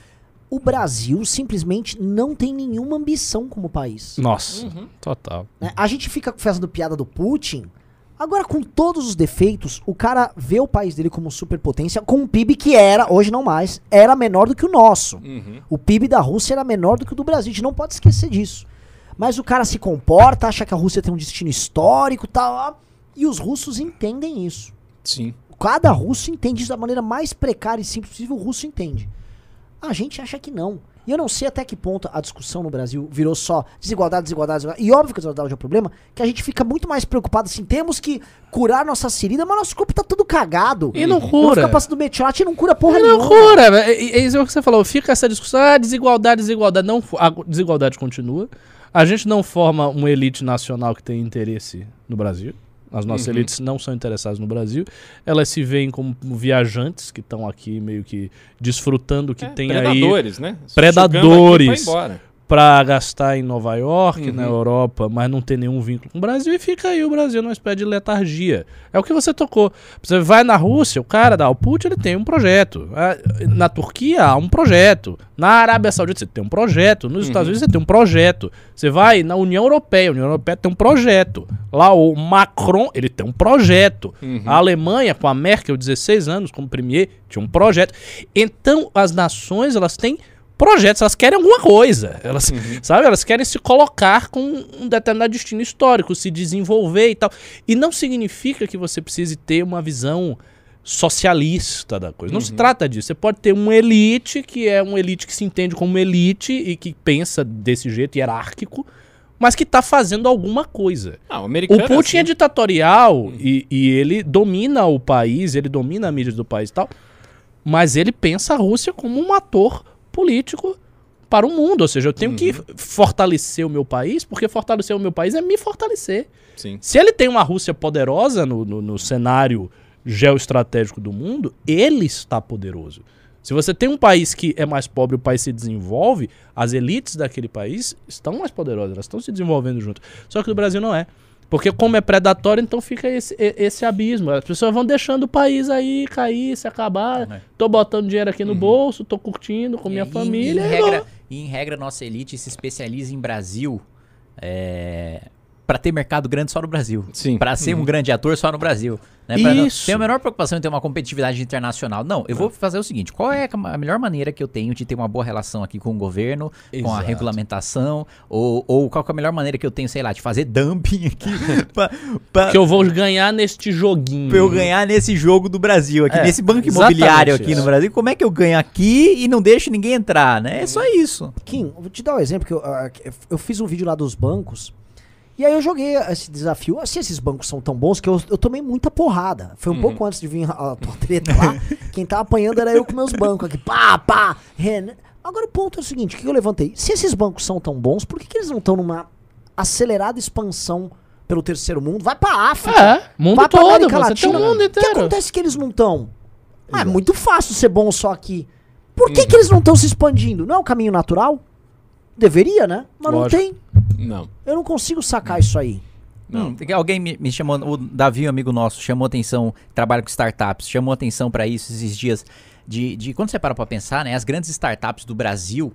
O Brasil simplesmente não tem nenhuma ambição como país. Nossa, Uhum. total. né? A gente fica fazendo piada do Putin. Agora, com todos os defeitos, o cara vê o país dele como superpotência, com um PIB que era, hoje não mais, era menor do que o nosso. Uhum. O PIB da Rússia era menor do que o do Brasil. A gente não pode esquecer disso. Mas o cara se comporta, acha que a Rússia tem um destino histórico e tal. E os russos entendem isso. Sim. Cada russo entende isso da maneira mais precária e simples possível. O russo entende. A gente acha que não. E eu não sei até que ponto a discussão no Brasil virou só desigualdade, desigualdade, desigualdade. E óbvio que a desigualdade é um problema, que a gente fica muito mais preocupado assim, temos que curar nossa ferida, mas nosso corpo tá tudo cagado. E não cura. ficar passando metiolate e não cura porra É nenhuma. loucura, velho. É, é isso que você falou. Fica essa discussão, ah, desigualdade, desigualdade. Não, a desigualdade continua. A gente não forma uma elite nacional que tem interesse no Brasil. As nossas Uhum. elites não são interessadas no Brasil. Elas se veem como viajantes que estão aqui meio que desfrutando o que É, tem aí predadores, né? Predadores. Pra gastar em Nova York, Uhum. na Europa, mas não ter nenhum vínculo com o Brasil e fica aí o Brasil numa espécie de letargia. É o que você tocou. Você vai na Rússia, o cara da Putin ele tem um projeto. Ah, Na Turquia há um projeto. Na Arábia Saudita você tem um projeto. Nos Estados Unidos você tem um projeto. Você vai na União Europeia, a União Europeia tem um projeto. Lá o Macron, ele tem um projeto. Uhum. A Alemanha, com a Merkel, 16 anos como premier, tinha um projeto. Então, as nações, elas têm projetos, elas querem alguma coisa. Elas, sabe, elas querem se colocar com um determinado destino histórico, se desenvolver e tal. E não significa que você precise ter uma visão socialista da coisa. Não se trata disso. Você pode ter uma elite que é uma elite que se entende como elite e que pensa desse jeito hierárquico, mas que está fazendo alguma coisa. Ah, o O Putin é, assim. ditatorial e, e ele domina o país, ele domina a mídia do país e tal, mas ele pensa a Rússia como um ator político para o mundo. Ou seja, eu tenho que fortalecer o meu país, porque fortalecer o meu país é me fortalecer. Sim. Se ele tem uma Rússia poderosa no, no, no cenário geoestratégico do mundo, ele está poderoso. Se você tem um país que é mais pobre, o país se desenvolve, as elites daquele país estão mais poderosas, elas estão se desenvolvendo junto. Só que no Brasil não é. Porque como é predatório, então fica esse, esse abismo. As pessoas vão deixando o país aí cair, se acabar. É. Tô botando dinheiro aqui no bolso, tô curtindo com minha E- família. E, em regra, e em regra, nossa elite se especializa em Brasil é, para ter mercado grande só no Brasil. Sim. Para ser um grande ator só no Brasil. Né? Não- Isso. Tem a menor preocupação em ter uma competitividade internacional. Não, eu vou fazer o seguinte: qual é a melhor maneira que eu tenho de ter uma boa relação aqui com o governo, com a Exato. regulamentação, ou, ou qual que é a melhor maneira que eu tenho, sei lá, de fazer dumping aqui pra, pra- Que eu vou ganhar neste joguinho. pra eu ganhar nesse jogo do Brasil, aqui, É, nesse banco exatamente imobiliário aqui isso. no Brasil. Como é que eu ganho aqui e não deixo ninguém entrar, né? É só isso. Kim, vou te dar um exemplo que eu, ah, que eu fiz um vídeo lá dos bancos. E aí eu joguei esse desafio. Assim, esses bancos são tão bons que eu, eu tomei muita porrada. Foi um pouco antes de vir a, a tua treta lá. Quem tava apanhando era eu com meus bancos aqui. Pá, pá. Renan. Agora o ponto é o seguinte: o que eu levantei? Se esses bancos são tão bons, por que, que eles não estão numa acelerada expansão pelo terceiro mundo? Vai pra África. É, mundo vai pra todo, América Latina. tem o mundo O que acontece que eles não estão? Ah, é muito fácil ser bom só aqui. Por que, que eles não estão se expandindo? Não é um caminho natural? Deveria, né? Mas Lógico. não tem. Não. Eu não consigo sacar isso aí. Não. Hum, alguém me, me chamou, o Davi, um amigo nosso, chamou atenção, trabalha com startups, chamou atenção pra isso esses dias. De, de quando você para pra pensar, né? As grandes startups do Brasil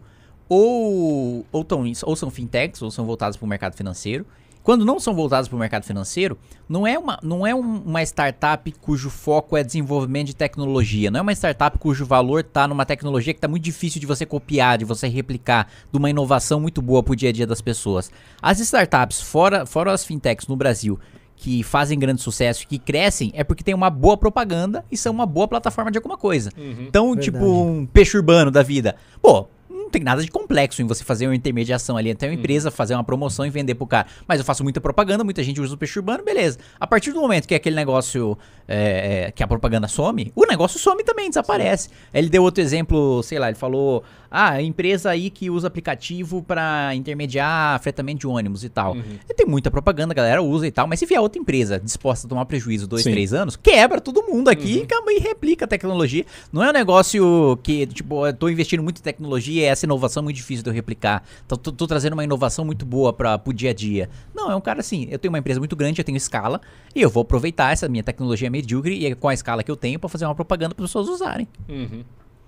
ou, ou, tão, ou são fintechs, ou são voltadas para o mercado financeiro. Quando não são voltadas para o mercado financeiro, não é, uma, não é um- uma startup cujo foco é desenvolvimento de tecnologia. Não é uma startup cujo valor está numa tecnologia que está muito difícil de você copiar, de você replicar, de uma inovação muito boa para o dia a dia das pessoas. As startups, fora, fora as fintechs no Brasil, que fazem grande sucesso, que crescem, é porque tem uma boa propaganda e são uma boa plataforma de alguma coisa. Então, Verdade. tipo, um peixe urbano da vida. Pô, não tem nada de complexo em você fazer uma intermediação ali, até uma empresa fazer uma promoção e vender pro cara. Mas eu faço muita propaganda, muita gente usa o peixe urbano, beleza. A partir do momento que aquele negócio, é, é, que a propaganda some, o negócio some também, desaparece. Ele deu outro exemplo, sei lá, ele falou, ah, empresa aí que usa aplicativo pra intermediar fretamento de ônibus e tal. E tem muita propaganda, a galera usa e tal, mas se vier outra empresa disposta a tomar prejuízo dois, Sim. três anos, quebra todo mundo aqui e acaba- e replica a tecnologia. Não é um negócio que, tipo, eu tô investindo muito em tecnologia e essa inovação é muito difícil de eu replicar. Então, tô, tô trazendo uma inovação muito boa para pro dia a dia. Não, é um cara assim, eu tenho uma empresa muito grande, eu tenho escala, e eu vou aproveitar essa minha tecnologia medíocre e com a escala que eu tenho para fazer uma propaganda para pessoas usarem. Uhum.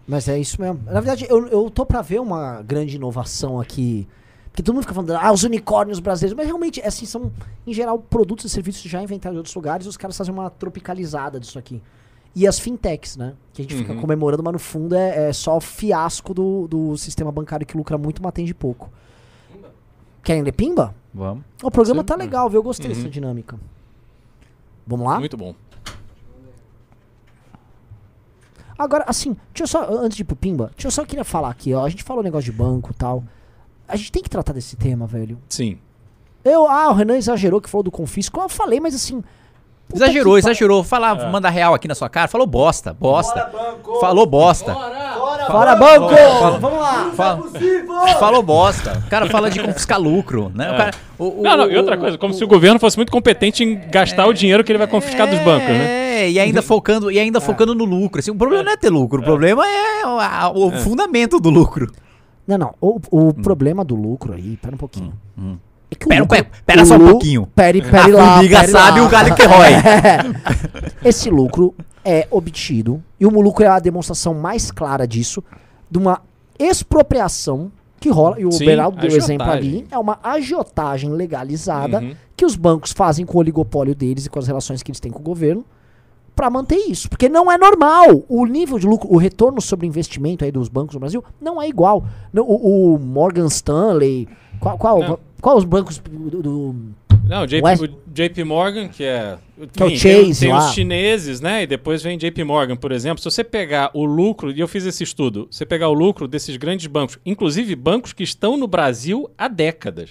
Mas é isso mesmo. Na verdade, eu, eu tô pra ver uma grande inovação aqui. Porque todo mundo fica falando, ah, os unicórnios brasileiros. Mas realmente, assim, são, em geral, produtos e serviços já inventados em outros lugares. E os caras fazem uma tropicalizada disso aqui. E as fintechs, né? Que a gente fica Uhum. comemorando, mas no fundo é, é só o fiasco do, do sistema bancário que lucra muito, mas atende pouco. Querem ler pimba? Vamos. O programa Sim. tá legal, viu? Eu gostei Uhum. dessa dinâmica. Vamos lá? Muito bom. Agora, assim, deixa eu só, antes de ir pro Pimba, deixa eu só queria falar aqui, ó. A gente falou negócio de banco e tal. A gente tem que tratar desse tema, velho. Sim. Eu, ah, o Renan exagerou que falou do confisco. Eu falei, mas assim. Puta Exagerou, exagerou. Falar, manda real aqui na sua cara. Falou bosta, bosta. Falou bosta. Fora banco! Fala- Vamos lá! Fala- Falou bosta. O cara fala de confiscar lucro, né? O cara, o- o- Não, não, e outra coisa, como se o governo fosse muito competente em gastar o dinheiro que ele vai confiscar dos bancos, né? É, e ainda focando, e ainda focando no lucro. Assim, o problema não é ter lucro, o problema é o, a- o fundamento do lucro. Não, não. O, o problema do lucro aí, pera um pouquinho. hum. É que o Pera, lucro- pera, pera o só um lu- pouquinho. Pere, A pere lá. formiga pere sabe lá. o galho que rói. Esse lucro é obtido, e o lucro é a demonstração mais clara disso, de uma expropriação que rola, e o Sim, Beraldo deu agiotagem. exemplo ali, é uma agiotagem legalizada Uhum. que os bancos fazem com o oligopólio deles e com as relações que eles têm com o governo para manter isso. Porque não é normal. O nível de lucro, o retorno sobre investimento aí dos bancos no Brasil não é igual. O, o Morgan Stanley, qual, qual. Qual os bancos do, do- Não, JP, West- JP Morgan, que é. Que é o enfim, Chase tem, tem os chineses, né? E depois vem JP Morgan, por exemplo. Se você pegar o lucro, e eu fiz esse estudo, você pegar o lucro desses grandes bancos, inclusive bancos que estão no Brasil há décadas.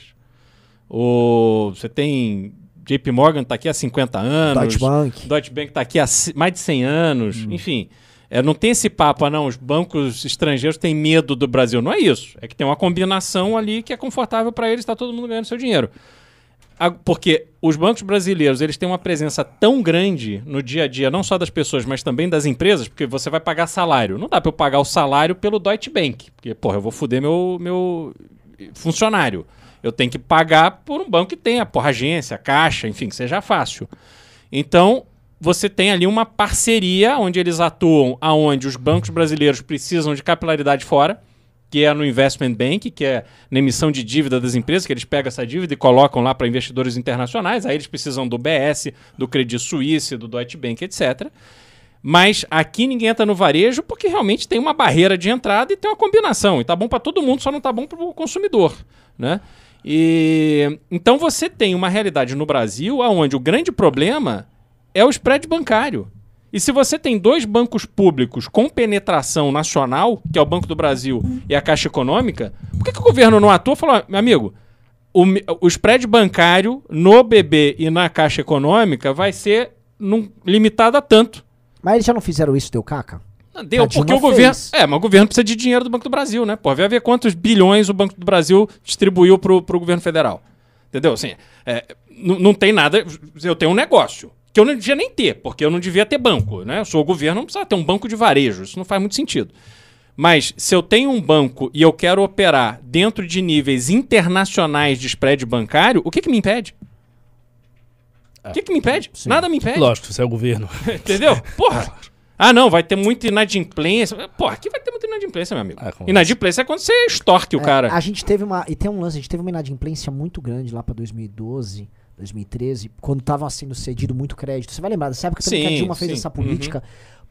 O, você tem. JP Morgan está aqui há 50 anos. Deutsche Bank. Deutsche Bank está aqui há mais de 100 anos. Enfim, é, não tem esse papo, ah, não, os bancos estrangeiros têm medo do Brasil. Não é isso. É que tem uma combinação ali que é confortável para eles, está todo mundo ganhando seu dinheiro. porque os bancos brasileiros eles têm uma presença tão grande no dia a dia, não só das pessoas, mas também das empresas, porque você vai pagar salário. Não dá para eu pagar o salário pelo Deutsche Bank, porque, porra, eu vou foder meu, meu funcionário. Eu tenho que pagar por um banco que tenha, porra, agência, caixa, enfim, que seja fácil. Então, você tem ali uma parceria onde eles atuam aonde os bancos brasileiros precisam de capilaridade fora, que é no investment bank, que é na emissão de dívida das empresas, que eles pegam essa dívida e colocam lá para investidores internacionais, aí eles precisam do BS, do Credit Suisse, do Deutsche Bank, etc. Mas aqui ninguém entra no varejo porque realmente tem uma barreira de entrada e tem uma combinação. E tá bom para todo mundo, só não tá bom para o consumidor, né? E então você tem uma realidade no Brasil onde o grande problema é o spread bancário. E se você tem dois bancos públicos com penetração nacional, que é o Banco do Brasil e a Caixa Econômica, por que, que o governo não atua e falou, meu amigo, o, o spread bancário no BB e na Caixa Econômica vai ser num- limitado a tanto. Mas eles já não fizeram isso, deu caca? Deu, porque o governo. fez. É, mas o governo precisa de dinheiro do Banco do Brasil, né? Pô, vai ver quantos bilhões o Banco do Brasil distribuiu pro, pro governo federal. Entendeu? Assim, é, não tem nada. Eu tenho um negócio. Que eu não devia nem ter, porque eu não devia ter banco, né? Eu sou o governo, não precisa ter um banco de varejo. Isso não faz muito sentido. Mas se eu tenho um banco e eu quero operar dentro de níveis internacionais de spread bancário, o que, que me impede? O que, que me impede? Nada me impede. Lógico, você é o governo. Entendeu? Porra. Ah, não, vai ter muita inadimplência. Porra, aqui vai ter muita inadimplência, meu amigo. Ah, inadimplência é quando você extorque o É, cara. A gente teve uma. E tem um lance, a gente teve uma inadimplência muito grande lá pra 2012, 2013, quando tava sendo cedido muito crédito. Você vai lembrar dessa época também que a Sim, Dilma fez sim. essa política,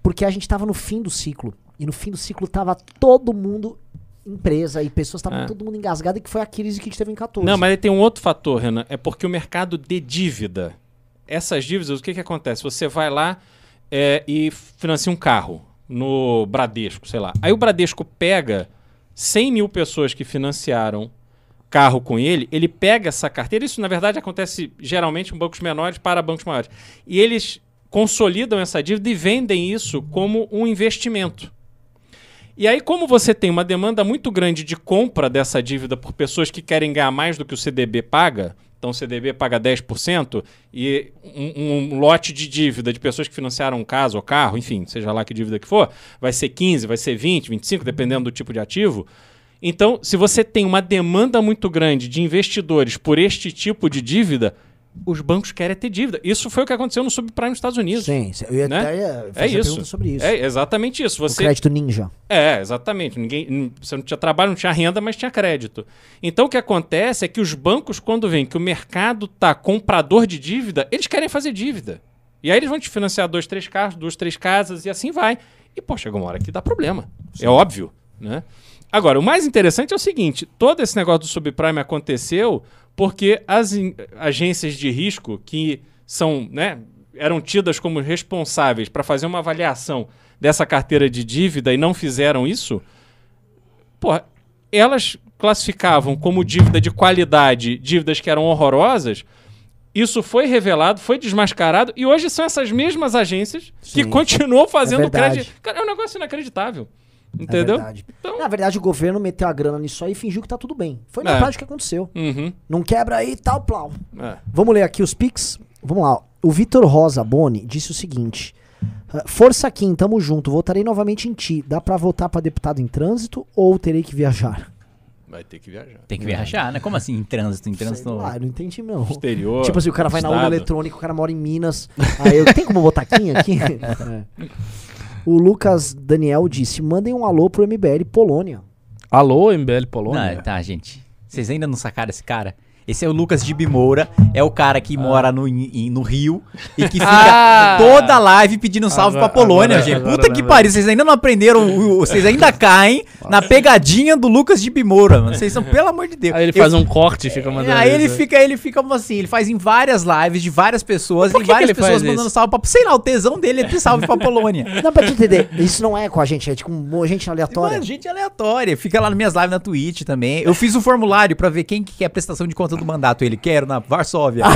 porque a gente tava no fim do ciclo. E no fim do ciclo tava todo mundo, empresa e pessoas, tava É. todo mundo engasgado, e que foi a crise que a gente teve em 14. Não, mas aí tem um outro fator, Renan. É porque o mercado de dívida. Essas dívidas, o que, que acontece? Você vai lá é, e financia um carro no Bradesco, sei lá. Aí o Bradesco pega 100 mil pessoas que financiaram carro com ele, ele pega essa carteira. Isso, na verdade, acontece geralmente em bancos menores para bancos maiores. E eles consolidam essa dívida e vendem isso como um investimento. E aí, como você tem uma demanda muito grande de compra dessa dívida por pessoas que querem ganhar mais do que o CDB paga, então o CDB paga 10%, e um, um lote de dívida de pessoas que financiaram um caso ou carro, enfim, seja lá que dívida que for, vai ser 15, vai ser 20, 25, dependendo do tipo de ativo. Então, se você tem uma demanda muito grande de investidores por este tipo de dívida, os bancos querem ter dívida. Isso foi o que aconteceu no subprime nos Estados Unidos. Sim, eu ia Né? até ia É fazer isso. pergunta sobre isso. É exatamente isso. O Você crédito ninja. é, exatamente. Ninguém, você não tinha trabalho, não tinha renda, mas tinha crédito. Então o que acontece é que os bancos, quando veem que o mercado tá comprador de dívida, eles querem fazer dívida. E aí eles vão te financiar dois, três carros, duas, três casas e assim vai. E, pô, chega uma hora que dá problema. É óbvio, né? Agora, o mais interessante é o seguinte: todo esse negócio do subprime aconteceu porque as agências de risco que são, né, eram tidas como responsáveis para fazer uma avaliação dessa carteira de dívida e não fizeram isso, porra, elas classificavam como dívida de qualidade dívidas que eram horrorosas. Isso foi revelado, foi desmascarado e hoje são essas mesmas agências que Sim. continuam fazendo verdade. crédito. Cara, é um negócio inacreditável. É Entendeu? verdade. Então- Na verdade, o governo meteu a grana nisso aí e fingiu que tá tudo bem. Foi na É. prática que aconteceu. Uhum. Não quebra aí, tal, plau. É. Vamos ler aqui os pics? Vamos lá. O Vitor Rosa Boni disse o seguinte: "Ah, Força Kim, tamo junto. Votarei novamente em ti. Dá pra votar pra deputado em trânsito ou terei que viajar? Vai ter que viajar. Tem que viajar, né? Como assim em trânsito? Em trânsito. lá, eu não entendi não. Exterior. Tipo assim, o cara vai na urna estado. eletrônica, o cara mora em Minas. Aí eu tem como botar Kim aqui? É. O Lucas Daniel disse: mandem um alô pro MBL Polônia. Alô, MBL Polônia? Não, tá, gente. Vocês ainda não sacaram esse cara? Esse é o Lucas de Bimoura, é o cara que mora no, em- no Rio e que fica Ah! toda live pedindo salve Agora- pra Polônia, agora- gente. agora Puta que pariu, vocês ainda não aprenderam, o- o- vocês ainda caem na pegadinha do Lucas de Bimoura, mano. Vocês são, pelo amor de Deus. Aí ele Eu- faz um corte e fica mandando. Aí ele isso. fica, ele fica assim, ele faz em várias lives de várias pessoas, e várias pessoas mandando isso? salve pra. Sei lá, o tesão dele é ter salve pra Polônia. Não, pra te entender, isso não é com a gente, é tipo um gente aleatória. Mano, gente aleatória. Fica lá nas minhas lives na Twitch também. Eu fiz um formulário pra ver quem que quer prestação de conta do mandato. Ele quer na Varsóvia.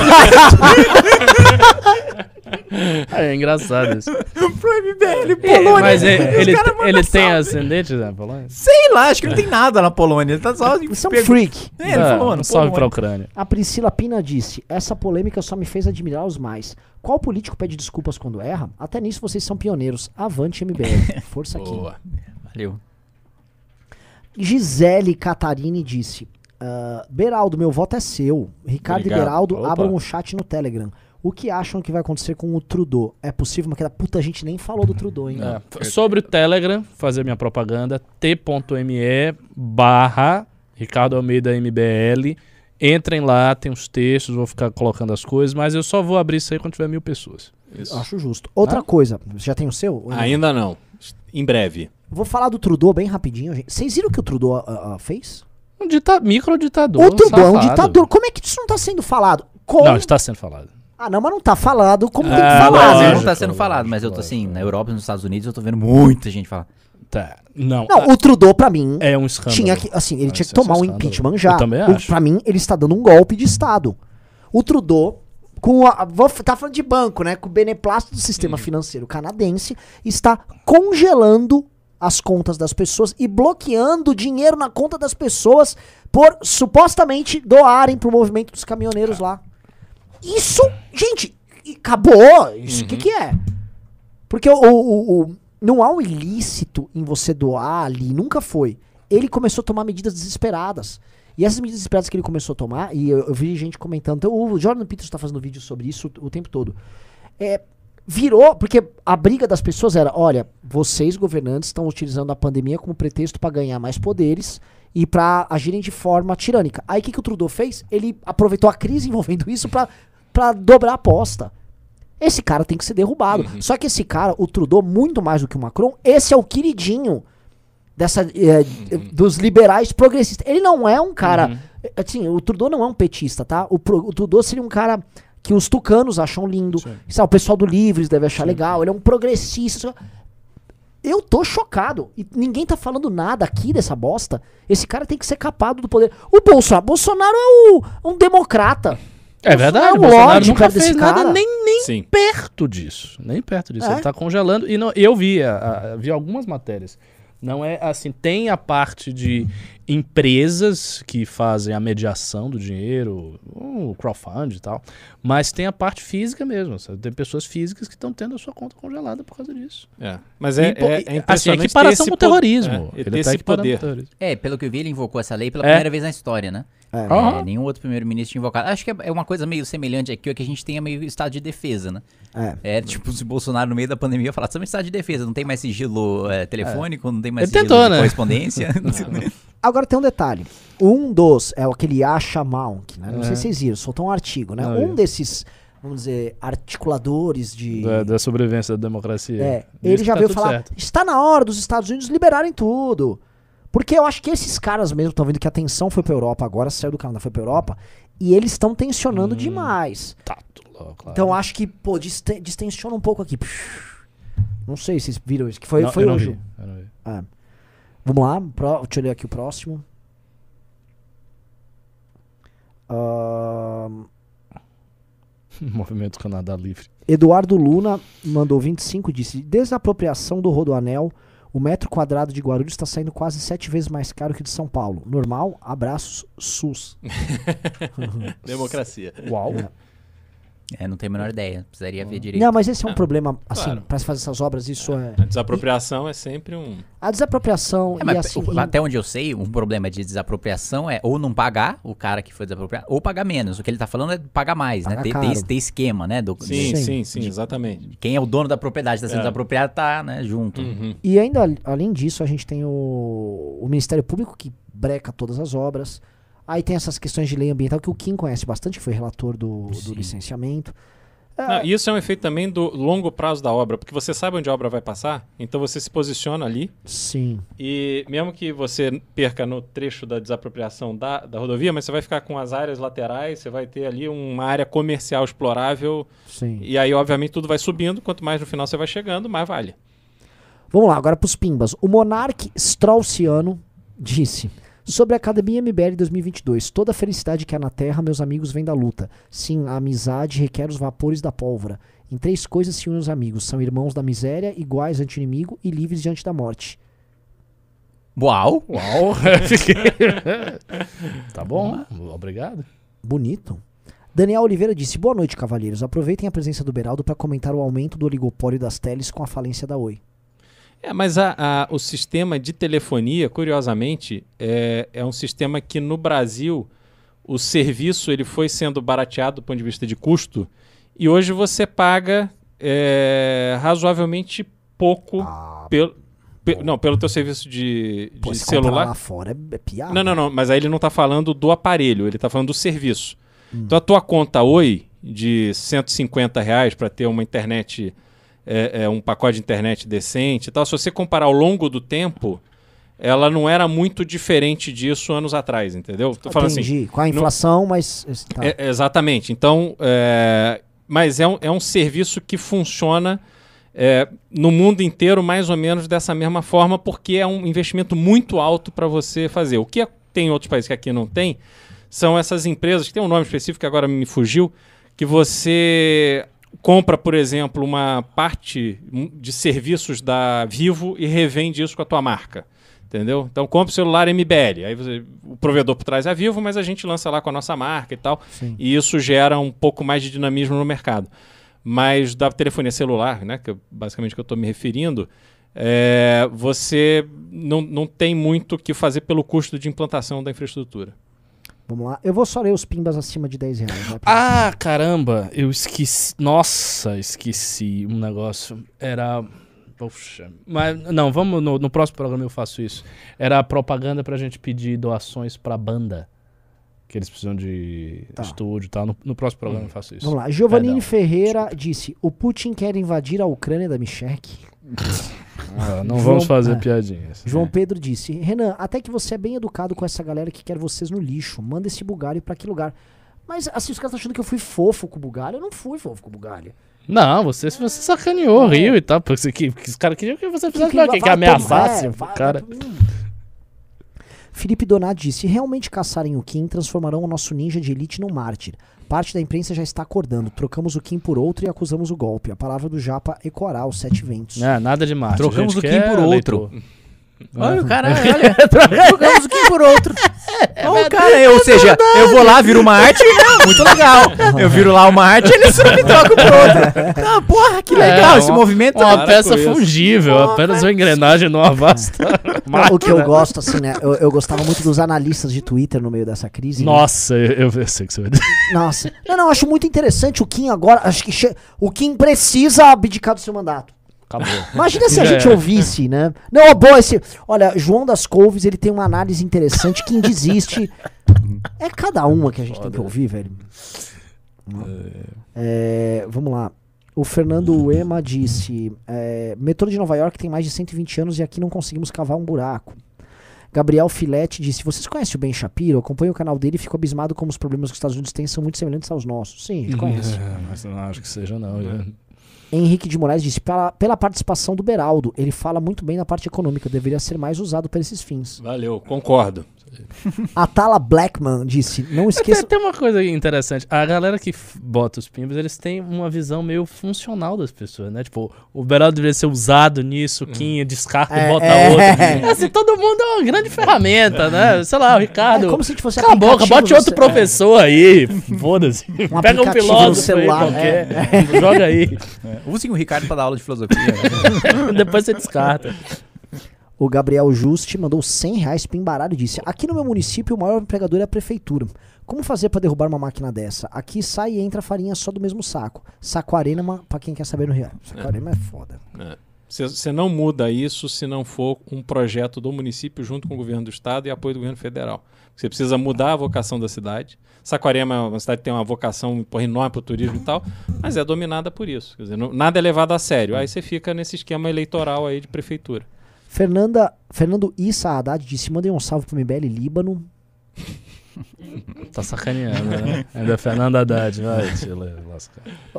É engraçado isso. Pro MBL, É, Polônia. mas é- Os ele, mandam ele tem ascendente na Polônia? Sei lá, acho que não tem nada na Polônia. Ele tá só. Você é um freak. É, ele Ah, falou, mano. salve pra. Ucrânia. A Priscila Pina disse: Essa polêmica só me fez admirá-los mais. Qual político pede desculpas quando erra? Até nisso vocês são pioneiros. Avante MBL. Força aqui. Boa. Valeu. Gisele Catarini disse: ah, Beraldo, meu voto é seu. Ricardo Obrigado. e Beraldo, Opa. abram o chat no Telegram. O que acham que vai acontecer com o Trudeau? É possível? Mas que puta, a gente nem falou do Trudeau, hein? É, Sobre o Telegram, fazer minha propaganda, t.me barra Ricardo Almeida MBL. Entrem lá, tem os textos, vou ficar colocando as coisas, mas eu só vou abrir isso aí quando tiver mil pessoas. Isso. Acho justo. Outra Ah. coisa, já tem o seu? Ainda não. Em breve. Vou falar do Trudeau bem rapidinho, gente. Vocês viram o que o Trudeau ah, ah, fez? Um dita microditador. o Trudeau é um safado. ditador. Como é que isso não tá sendo falado? Como? Não, está sendo falado. Ah, não, mas não tá falado como tem que Ah, falar. No Brasil né? não lógico, tá sendo falado, mas eu tô assim, lógico. na Europa e nos Estados Unidos eu tô vendo muita gente falar. Tá. Não, Não, o Trudeau, pra mim, é um escândalo. tinha que, assim, ele Ah, tinha que é tomar um escândalo. impeachment já. Eu também O- acho. Pra mim, ele está dando um golpe de Estado. O Trudeau, com a, vou, tá falando de banco, né? Com o beneplácito do sistema financeiro canadense, está congelando as contas das pessoas e bloqueando dinheiro na conta das pessoas por supostamente doarem pro movimento dos caminhoneiros lá. Isso, gente, acabou. Isso o que, que é? Porque o, o- o- não há um ilícito em você doar ali, nunca foi. Ele começou a tomar medidas desesperadas. E essas medidas desesperadas que ele começou a tomar, e eu, eu vi gente comentando, então, o Jordan Peterson está fazendo vídeo sobre isso o, o tempo todo. É, virou, porque a briga das pessoas era, olha, vocês governantes estão utilizando a pandemia como pretexto para ganhar mais poderes e para agirem de forma tirânica. Aí o que, que o Trudeau fez? Ele aproveitou a crise envolvendo isso para dobrar a aposta. Esse cara tem que ser derrubado. Só que esse cara, o Trudeau, muito mais do que o Macron, esse é o queridinho dessa, eh, dos liberais progressistas. Ele não é um cara. eh, Assim, o Trudeau não é um petista, tá? O, o Trudeau seria um cara que os tucanos acham lindo. Sim. Sabe, o pessoal do Livres deve achar legal. Ele é um progressista. Eu tô chocado. E ninguém tá falando nada aqui dessa bosta. Esse cara tem que ser capado do poder. O Bolsonaro, Bolsonaro é o- um democrata. É verdade, o Bolsonaro lorde nunca fez desse nada cara. nem, nem Sim. perto disso. Nem perto disso. É? Ele tá congelando. E não, eu vi, a- a- vi algumas matérias. Não é assim, tem a parte de empresas que fazem a mediação do dinheiro, o crowdfund e tal, mas tem a parte física mesmo. sabe? Tem pessoas físicas que estão tendo a sua conta congelada por causa disso. É. Mas é, E, é, é assim, impressionante equiparação ter com po- terrorismo. É, Ele tá esse poder. terrorismo. É, pelo que eu vi, ele invocou essa lei pela É. primeira vez na história, né? É. É, nenhum outro primeiro-ministro tinha invocado. Acho que é é uma coisa meio semelhante aqui, é que a gente tenha meio estado de defesa, né? É. É tipo se o Bolsonaro no meio da pandemia falar, estamos em estado de defesa, não tem mais sigilo é, telefônico, não tem mais Ele sigilo tentou, de né? correspondência. Agora tem um detalhe. Um dos, é aquele Acha Mount, né? Não sei É. se vocês viram, soltou um artigo, né? Não, um desses, vamos dizer, articuladores de. Da, da sobrevivência da democracia. É, ele já tá veio falar: certo. está na hora dos Estados Unidos liberarem tudo. Porque eu acho que esses caras mesmo estão vendo que a tensão foi pra Europa, agora saiu do Canadá, foi pra Europa, e eles estão tensionando Hum. demais. Tá claro. Então eu acho que, pô, disten- distensiona um pouco aqui. Não sei se vocês viram isso, que foi, Não, foi hoje. vi. É. Vamos lá, pro- deixa eu ler aqui o próximo. Ahn, Movimento Canadá Livre. Eduardo Luna mandou 25 disse: Desapropriação do Rodoanel. O metro quadrado de Guarulhos está saindo quase sete vezes mais caro que o de São Paulo. Normal? Abraços, SUS. Democracia. Uau. é, não tenho a menor ideia, precisaria ver direito. Não, mas esse é um problema, assim, claro. para se fazer essas obras, isso é. A desapropriação é sempre um. A desapropriação É, e mas assim. o- até onde eu sei, um problema de desapropriação é ou não pagar o cara que foi desapropriado, ou pagar menos. O que ele tá falando é pagar mais, né? Pagar Ter, caro. ter, ter esquema, né? Do, Sim, Sim. sim, sim, exatamente. Quem é o dono da propriedade está sendo É. desapropriado tá, né, junto. Uhum. E ainda, al- além disso, a gente tem o, o Ministério Público que breca todas as obras. Aí tem essas questões de lei ambiental que o Kim conhece bastante, que foi relator do, do licenciamento. Não, e isso é um efeito também do longo prazo da obra, porque você sabe onde a obra vai passar, então você se posiciona ali Sim. e mesmo que você perca no trecho da desapropriação da, da rodovia, mas você vai ficar com as áreas laterais, você vai ter ali uma área comercial explorável Sim. e aí obviamente tudo vai subindo, quanto mais no final você vai chegando, mais vale. Vamos lá, agora pros pimbas. O Monark Straussiano disse: Sobre a Academia MBL 2022, toda a felicidade que há na Terra, meus amigos, vem da luta. Sim, a amizade requer os vapores da pólvora. Em três coisas se unem os amigos: são irmãos da miséria, iguais ante o inimigo e livres diante da morte. Uau! Uau! tá bom, obrigado. Bonito. Daniel Oliveira disse: Boa noite, cavalheiros. Aproveitem a presença do Beraldo para comentar o aumento do oligopólio das teles com a falência da Oi. É, mas a- a- o sistema de telefonia, curiosamente, é, é um sistema que no Brasil o serviço ele foi sendo barateado do ponto de vista de custo e hoje você paga é, razoavelmente pouco Ah, pelo, pe- não, pelo teu serviço de, de pô, se comparar celular. lá fora é, é piada. Não, não, não, mas aí ele não está falando do aparelho, ele está falando do serviço. Hum. Então a tua conta Oi de 150 reais para ter uma internet, é, é, um pacote de internet decente e tal, se você comparar ao longo do tempo, ela não era muito diferente disso anos atrás, entendeu? Tô falando assim, Entendi. com a inflação, mas. Tá. é, exatamente. Então, é, mas é um, é um serviço que funciona é, no mundo inteiro mais ou menos dessa mesma forma, porque é um investimento muito alto para você fazer. O que é- tem em outros países que aqui não tem são essas empresas, que tem um nome específico que agora me fugiu, que você compra, por exemplo, uma parte de serviços da Vivo e revende isso com a tua marca. Entendeu? Então compra o celular MBL. Aí você- o provedor por trás é Vivo, mas a gente lança lá com a nossa marca e tal. Sim. E isso gera um pouco mais de dinamismo no mercado. Mas da telefonia celular, né, que eu- basicamente que eu estou me referindo, é, você não, não tem muito o que fazer pelo custo de implantação da infraestrutura. Vamos lá. Eu vou só ler os pimbas acima de 10 reais. Pedro. Ah, caramba, eu esqueci. Nossa, esqueci um negócio. Era. Poxa. Mas não, vamos no, no próximo programa eu faço isso. Era propaganda pra gente pedir doações pra banda. Que eles precisam de Tá. estúdio e tal. No, no próximo programa eu faço isso. Vamos lá. Giovannini Perdão. Ferreira disse: O Putin quer invadir a Ucrânia da Michek. Ah, não João- vamos fazer é. piadinhas. João Pedro disse: Renan, até que você é bem educado com essa galera que quer vocês no lixo. Manda esse bugalho pra que lugar? Mas assim, os caras estão achando que eu fui fofo com o bugalho. Eu não fui fofo com o bugalho. Não, você, você sacaneou, riu e tal. Porque você- que, que os caras queriam que você fizesse vai- que, que vai ameaçasse é, o cara. vai-. Felipe Donat disse: Se realmente caçarem o Kim, transformarão o nosso ninja de elite num mártir. Parte da imprensa já está acordando. Trocamos o Kim por outro e acusamos o golpe. A palavra do Japa ecoará os sete ventos. Não, nada de Marte. Trocamos o Kim por outro. leitor. Olha o cara, olha, trocamos o Kim por outro. Olha o cara, eu, ou seja, eu vou lá, viro uma arte, muito legal. Eu viro lá uma arte e eles me trocam por outra. Ah, porra, que legal É, esse uma- movimento. Uma Para peça fungível, apenas uma engrenagem numa vasta o que eu gosto, assim, né? Eu, eu gostava muito dos analistas de Twitter no meio dessa crise. né? Nossa, eu, eu sei que você vai dizer. Nossa. Não, não, acho muito interessante o Kim agora. Acho que che- o Kim precisa abdicar do seu mandato. Acabou. Imagina se a gente ouvisse, né? Não, ó, boa esse. Olha, João das Couves, ele tem uma análise interessante. Quem desiste. É cada uma que a gente tem que ouvir, velho. É, vamos lá. O Fernando Ema disse: é, metrô de Nova York tem mais de 120 anos e aqui não conseguimos cavar um buraco. Gabriel Filete disse: Vocês conhecem o Ben Shapiro? Acompanho o canal dele e fico abismado como os problemas que os Estados Unidos têm são muito semelhantes aos nossos. Sim, a gente conhece. É, mas não acho que seja, não. já. Henrique de Moraes disse: pela, pela participação do Beraldo, ele fala muito bem na parte econômica, deveria ser mais usado para esses fins. Valeu, concordo. Atala Blackman disse: Não Tem, esqueça. tem uma coisa interessante. A galera que bota os pimbas, eles têm uma visão meio funcional das pessoas, né? Tipo, o Beraldo deveria ser usado nisso, o Kim descarta É, e bota é. outro. Assim, todo mundo é uma grande ferramenta, né? Sei lá, o Ricardo. É como se a gente fosse Cala a boca, bote outro você- professor aí. Foda-se. Um Pega um filósofo celular, aí qualquer. Joga aí. Usem o Ricardo pra dar aula de filosofia. Depois você descarta. O Gabriel Juste mandou 100 reais pimbaralho e disse: Aqui no meu município o maior empregador é a prefeitura. Como fazer para derrubar uma máquina dessa? Aqui sai e entra farinha só do mesmo saco. Saquarema, pra quem quer saber no Real. Saquarema é foda. Você não muda isso se não for um projeto do município junto com o governo do estado e apoio do governo federal. Você precisa mudar a vocação da cidade. Saquarema é uma cidade que tem uma vocação enorme para o turismo e tal, mas é dominada por isso. Quer dizer, não- nada é levado a sério. Aí você fica nesse esquema eleitoral aí de prefeitura. Fernanda, Fernando Issa Haddad disse: Mandem um salve pro MBL Líbano. Tá sacaneando, né? Ainda é Fernando Haddad, vai.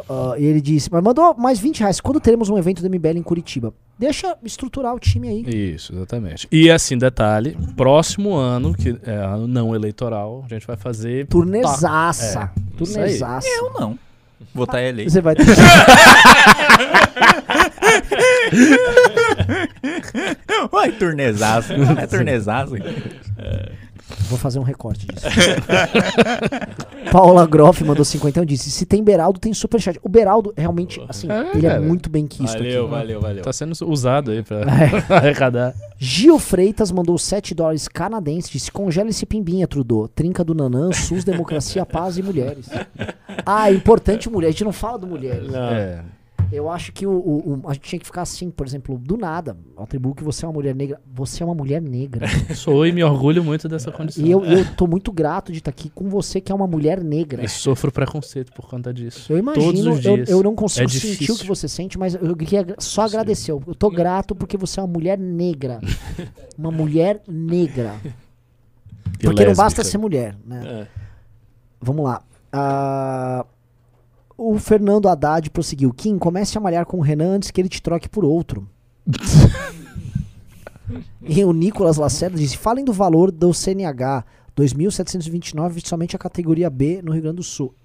Ah, e ele disse: Mas mandou mais 20 reais. Quando teremos um evento do MBL em Curitiba? Deixa estruturar o time aí. Isso, exatamente. E assim, detalhe, próximo ano, que é ano não eleitoral, a gente vai fazer... Turnezaça. É, Turnezaça. Eu não. Vou estar eleito. Você vai ter... Uai, turnezaço. É turnezaço. Vou fazer um recorte disso. Paula Groff mandou 50 e disse: Se tem Beraldo, tem superchat. O Beraldo, realmente, assim, É, ele é cara. muito bem quisto Valeu, aqui. valeu, valeu. Tá sendo usado aí pra É. arrecadar. Gil Freitas mandou 7 dólares canadenses. Disse: Congela esse pimbinha, Trudeau. Trinca do Nanã, SUS, democracia, paz e mulheres. Ah, importante mulher. A gente não fala do mulheres. É. Eu acho que o, o- o- a gente tinha que ficar assim, por exemplo, do nada. Eu atribuo que você é uma mulher negra. Você é uma mulher negra. Sou e me orgulho muito dessa condição. e eu, eu tô muito grato de estar aqui com você, que é uma mulher negra. E sofro preconceito por conta disso. Eu imagino, Todos os eu, dias. eu não consigo É sentir o que você sente, mas eu queria só agradecer. Eu tô grato porque você é uma mulher negra. uma mulher negra. E Porque não lésbica. basta ser mulher, né? É. Vamos lá. Ah, o Fernando Haddad prosseguiu. Kim, comece a malhar com o Renan antes que ele te troque por outro. e o Nicolas Lacerda disse: falem do valor do CNH. 2.729, somente a categoria B no Rio Grande do Sul.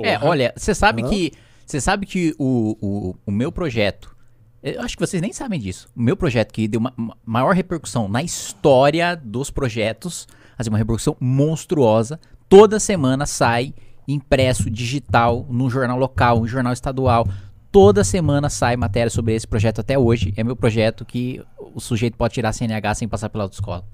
É, olha, você sabe Hã? que. Você sabe que o, o, o meu projeto. Eu acho que vocês nem sabem disso. O meu projeto que deu uma, uma maior repercussão na história dos projetos, assim, uma repercussão monstruosa. Toda semana sai impresso, digital, no jornal local, no jornal estadual. Toda semana sai matéria sobre esse projeto até hoje. É meu projeto que o sujeito pode tirar CNH sem passar pela autoescola.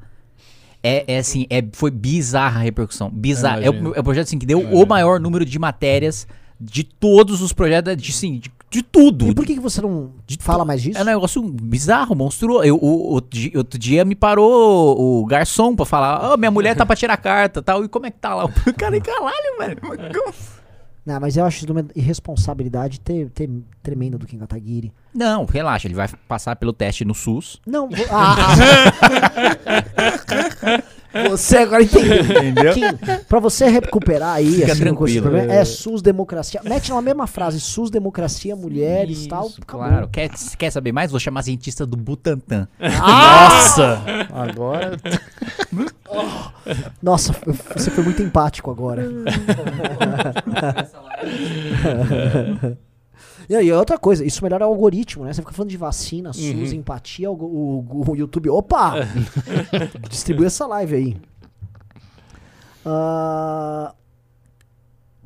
É, é assim, é, foi bizarra a repercussão. Bizarra. É o, é o projeto assim, que deu o maior número de matérias de todos os projetos, de, assim, de, de tudo. E por que, que você não fala mais disso? É um negócio bizarro, monstruoso. Eu, o, outro, dia, outro dia me parou o garçom pra falar: Ó, minha mulher tá pra tirar carta tal. E como é que tá lá? O cara, caralho, velho. Não, mas eu acho uma irresponsabilidade ter, ter tremenda do Kim Kataguiri. Não, relaxa, ele vai passar pelo teste no SUS. Não, vo- ah, ah. Você agora entendeu. Entendeu? Kim, pra você recuperar aí, Fica assim, tranquilo. problema, é SUS democracia. Mete na mesma frase, SUS democracia, mulheres e tal. Isso, acabou. claro. Quer, quer saber mais? Vou chamar cientista do Butantan. Nossa! Agora. Nossa, você foi muito empático agora. E aí, outra coisa, isso melhora o algoritmo, né? Você fica falando de vacina, SUS, empatia, o, o- o YouTube. Opa! Distribui essa live aí. Ah,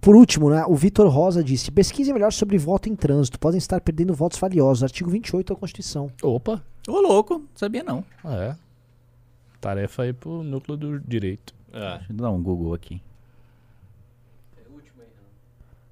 por último, né? O Vitor Rosa disse: pesquise melhor sobre voto em trânsito. Podem estar perdendo votos valiosos. Artigo 28 da Constituição. Opa! Ô, louco, sabia não. Ah, é. Tarefa aí pro núcleo do direito. É. Deixa eu dar um Google aqui.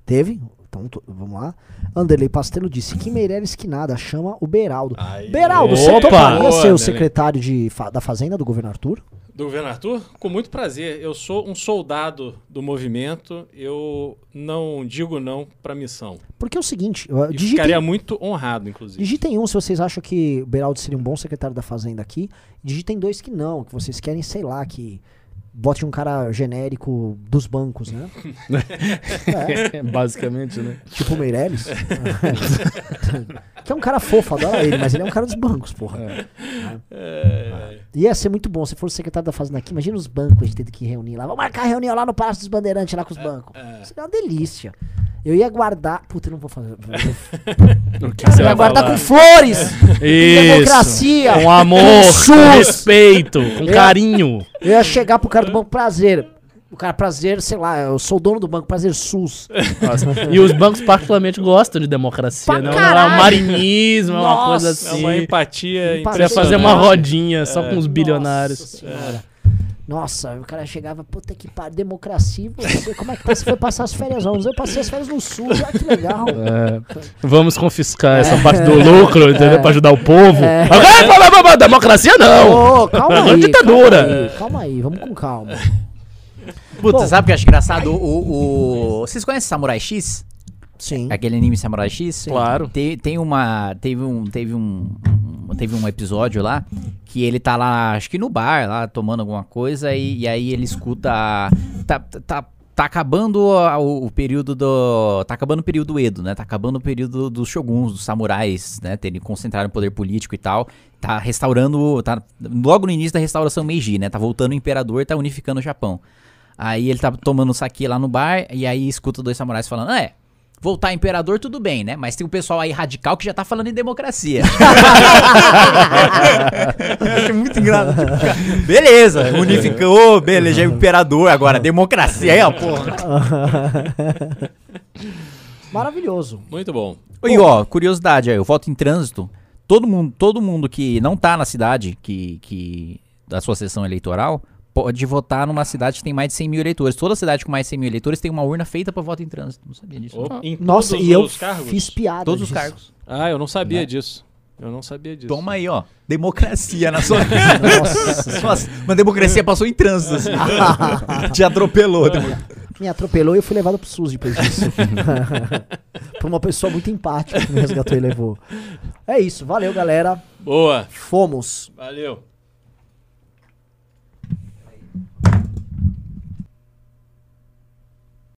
Teve? Então, vamos lá. Anderley Pastelo disse: que Meirelles que nada, chama o Beraldo. Aí. Beraldo, você Opa! toparia Boa, ser o secretário de, fa- da Fazenda do governo Arthur? Do governo Arthur? Com muito prazer. Eu sou um soldado do movimento. Eu não digo não pra missão. Porque é o seguinte, eu- digitem, ficaria muito honrado, inclusive. digitem um se vocês acham que o Beraldo seria um bom secretário da Fazenda aqui. Digitem dois que não, que vocês querem, sei lá, que bote um cara genérico dos bancos, né? É, Basicamente, né? tipo o Meirelles. que é um cara fofo, adoro ele, mas ele é um cara dos bancos, porra. É, Ia ser muito bom se fosse secretário da Fazenda aqui. Imagina os bancos a gente tendo que reunir lá. Vamos marcar reunião lá no Palácio dos Bandeirantes, lá com os bancos. Seria uma delícia. Eu ia guardar. Puta, eu não vou fazer. Eu você ia vai guardar falar? com flores! Isso. democracia, Com amor, com respeito, com Eu- carinho. Eu ia chegar pro cara do banco, prazer. O cara, prazer, sei lá, eu sou o dono do banco, prazer SUS. Nossa. E os bancos particularmente gostam de democracia, Pra não, não é um marinismo, é uma Nossa. coisa é assim. uma empatia. Pra fazer uma rodinha só com os bilionários. Nossa senhora. Nossa, o cara chegava, puta que pariu, democracia, você, como é que você foi passar as férias onde? Eu passei as férias no sul, olha que legal. É, vamos confiscar essa parte do lucro, entendeu? Pra ajudar o povo. É. Blá, democracia não! Ô, calma Agora aí, ditadura. Calma aí, calma aí, vamos com calma. Puta, Bom. sabe o que eu acho engraçado? O, o- Vocês conhecem Samurai X? Sim. Aquele anime Samurai X? Claro. Tem, tem uma. Teve um. Teve um. Teve um episódio lá que ele tá lá, acho que no bar, lá, tomando alguma coisa, e, e aí ele escuta. Tá, tá, tá acabando a- o, o período do. Tá acabando o período Edo, né? Tá acabando o período dos shoguns, dos samurais, né? Terem concentrado o poder político e tal. Tá restaurando. Tá logo no início da restauração Meiji, né? Tá voltando o imperador, tá unificando o Japão. Aí ele tá tomando um saque lá no bar, e aí escuta dois samurais falando: "Ah, é. Voltar imperador, tudo bem, né? Mas tem um pessoal aí radical que já tá falando em democracia. Acho muito engraçado. Tipo, beleza, unificou, beleza, é imperador, agora democracia aí, ó, porra. Maravilhoso. Muito bom. E ó, curiosidade aí, eu voto em trânsito. Todo mundo, todo mundo que não tá na cidade, que, que da sua sessão eleitoral, pode votar numa cidade que tem mais de 100 mil eleitores. Toda cidade com mais de 100 mil eleitores tem uma urna feita pra voto em trânsito. Não sabia disso. Em Nossa, todos e eu os cargos? fiz piada. Todos os disso. cargos. Ah, eu não sabia Né? disso. Eu não sabia disso. Toma aí, ó. Democracia na sua. Nossa. Nossa, uma democracia passou em trânsito, assim. Te atropelou. Me atropelou e eu fui levado pro SUS depois disso. Por uma pessoa muito empática que me resgatou e levou. É isso. Valeu, galera. Boa. Fomos. Valeu.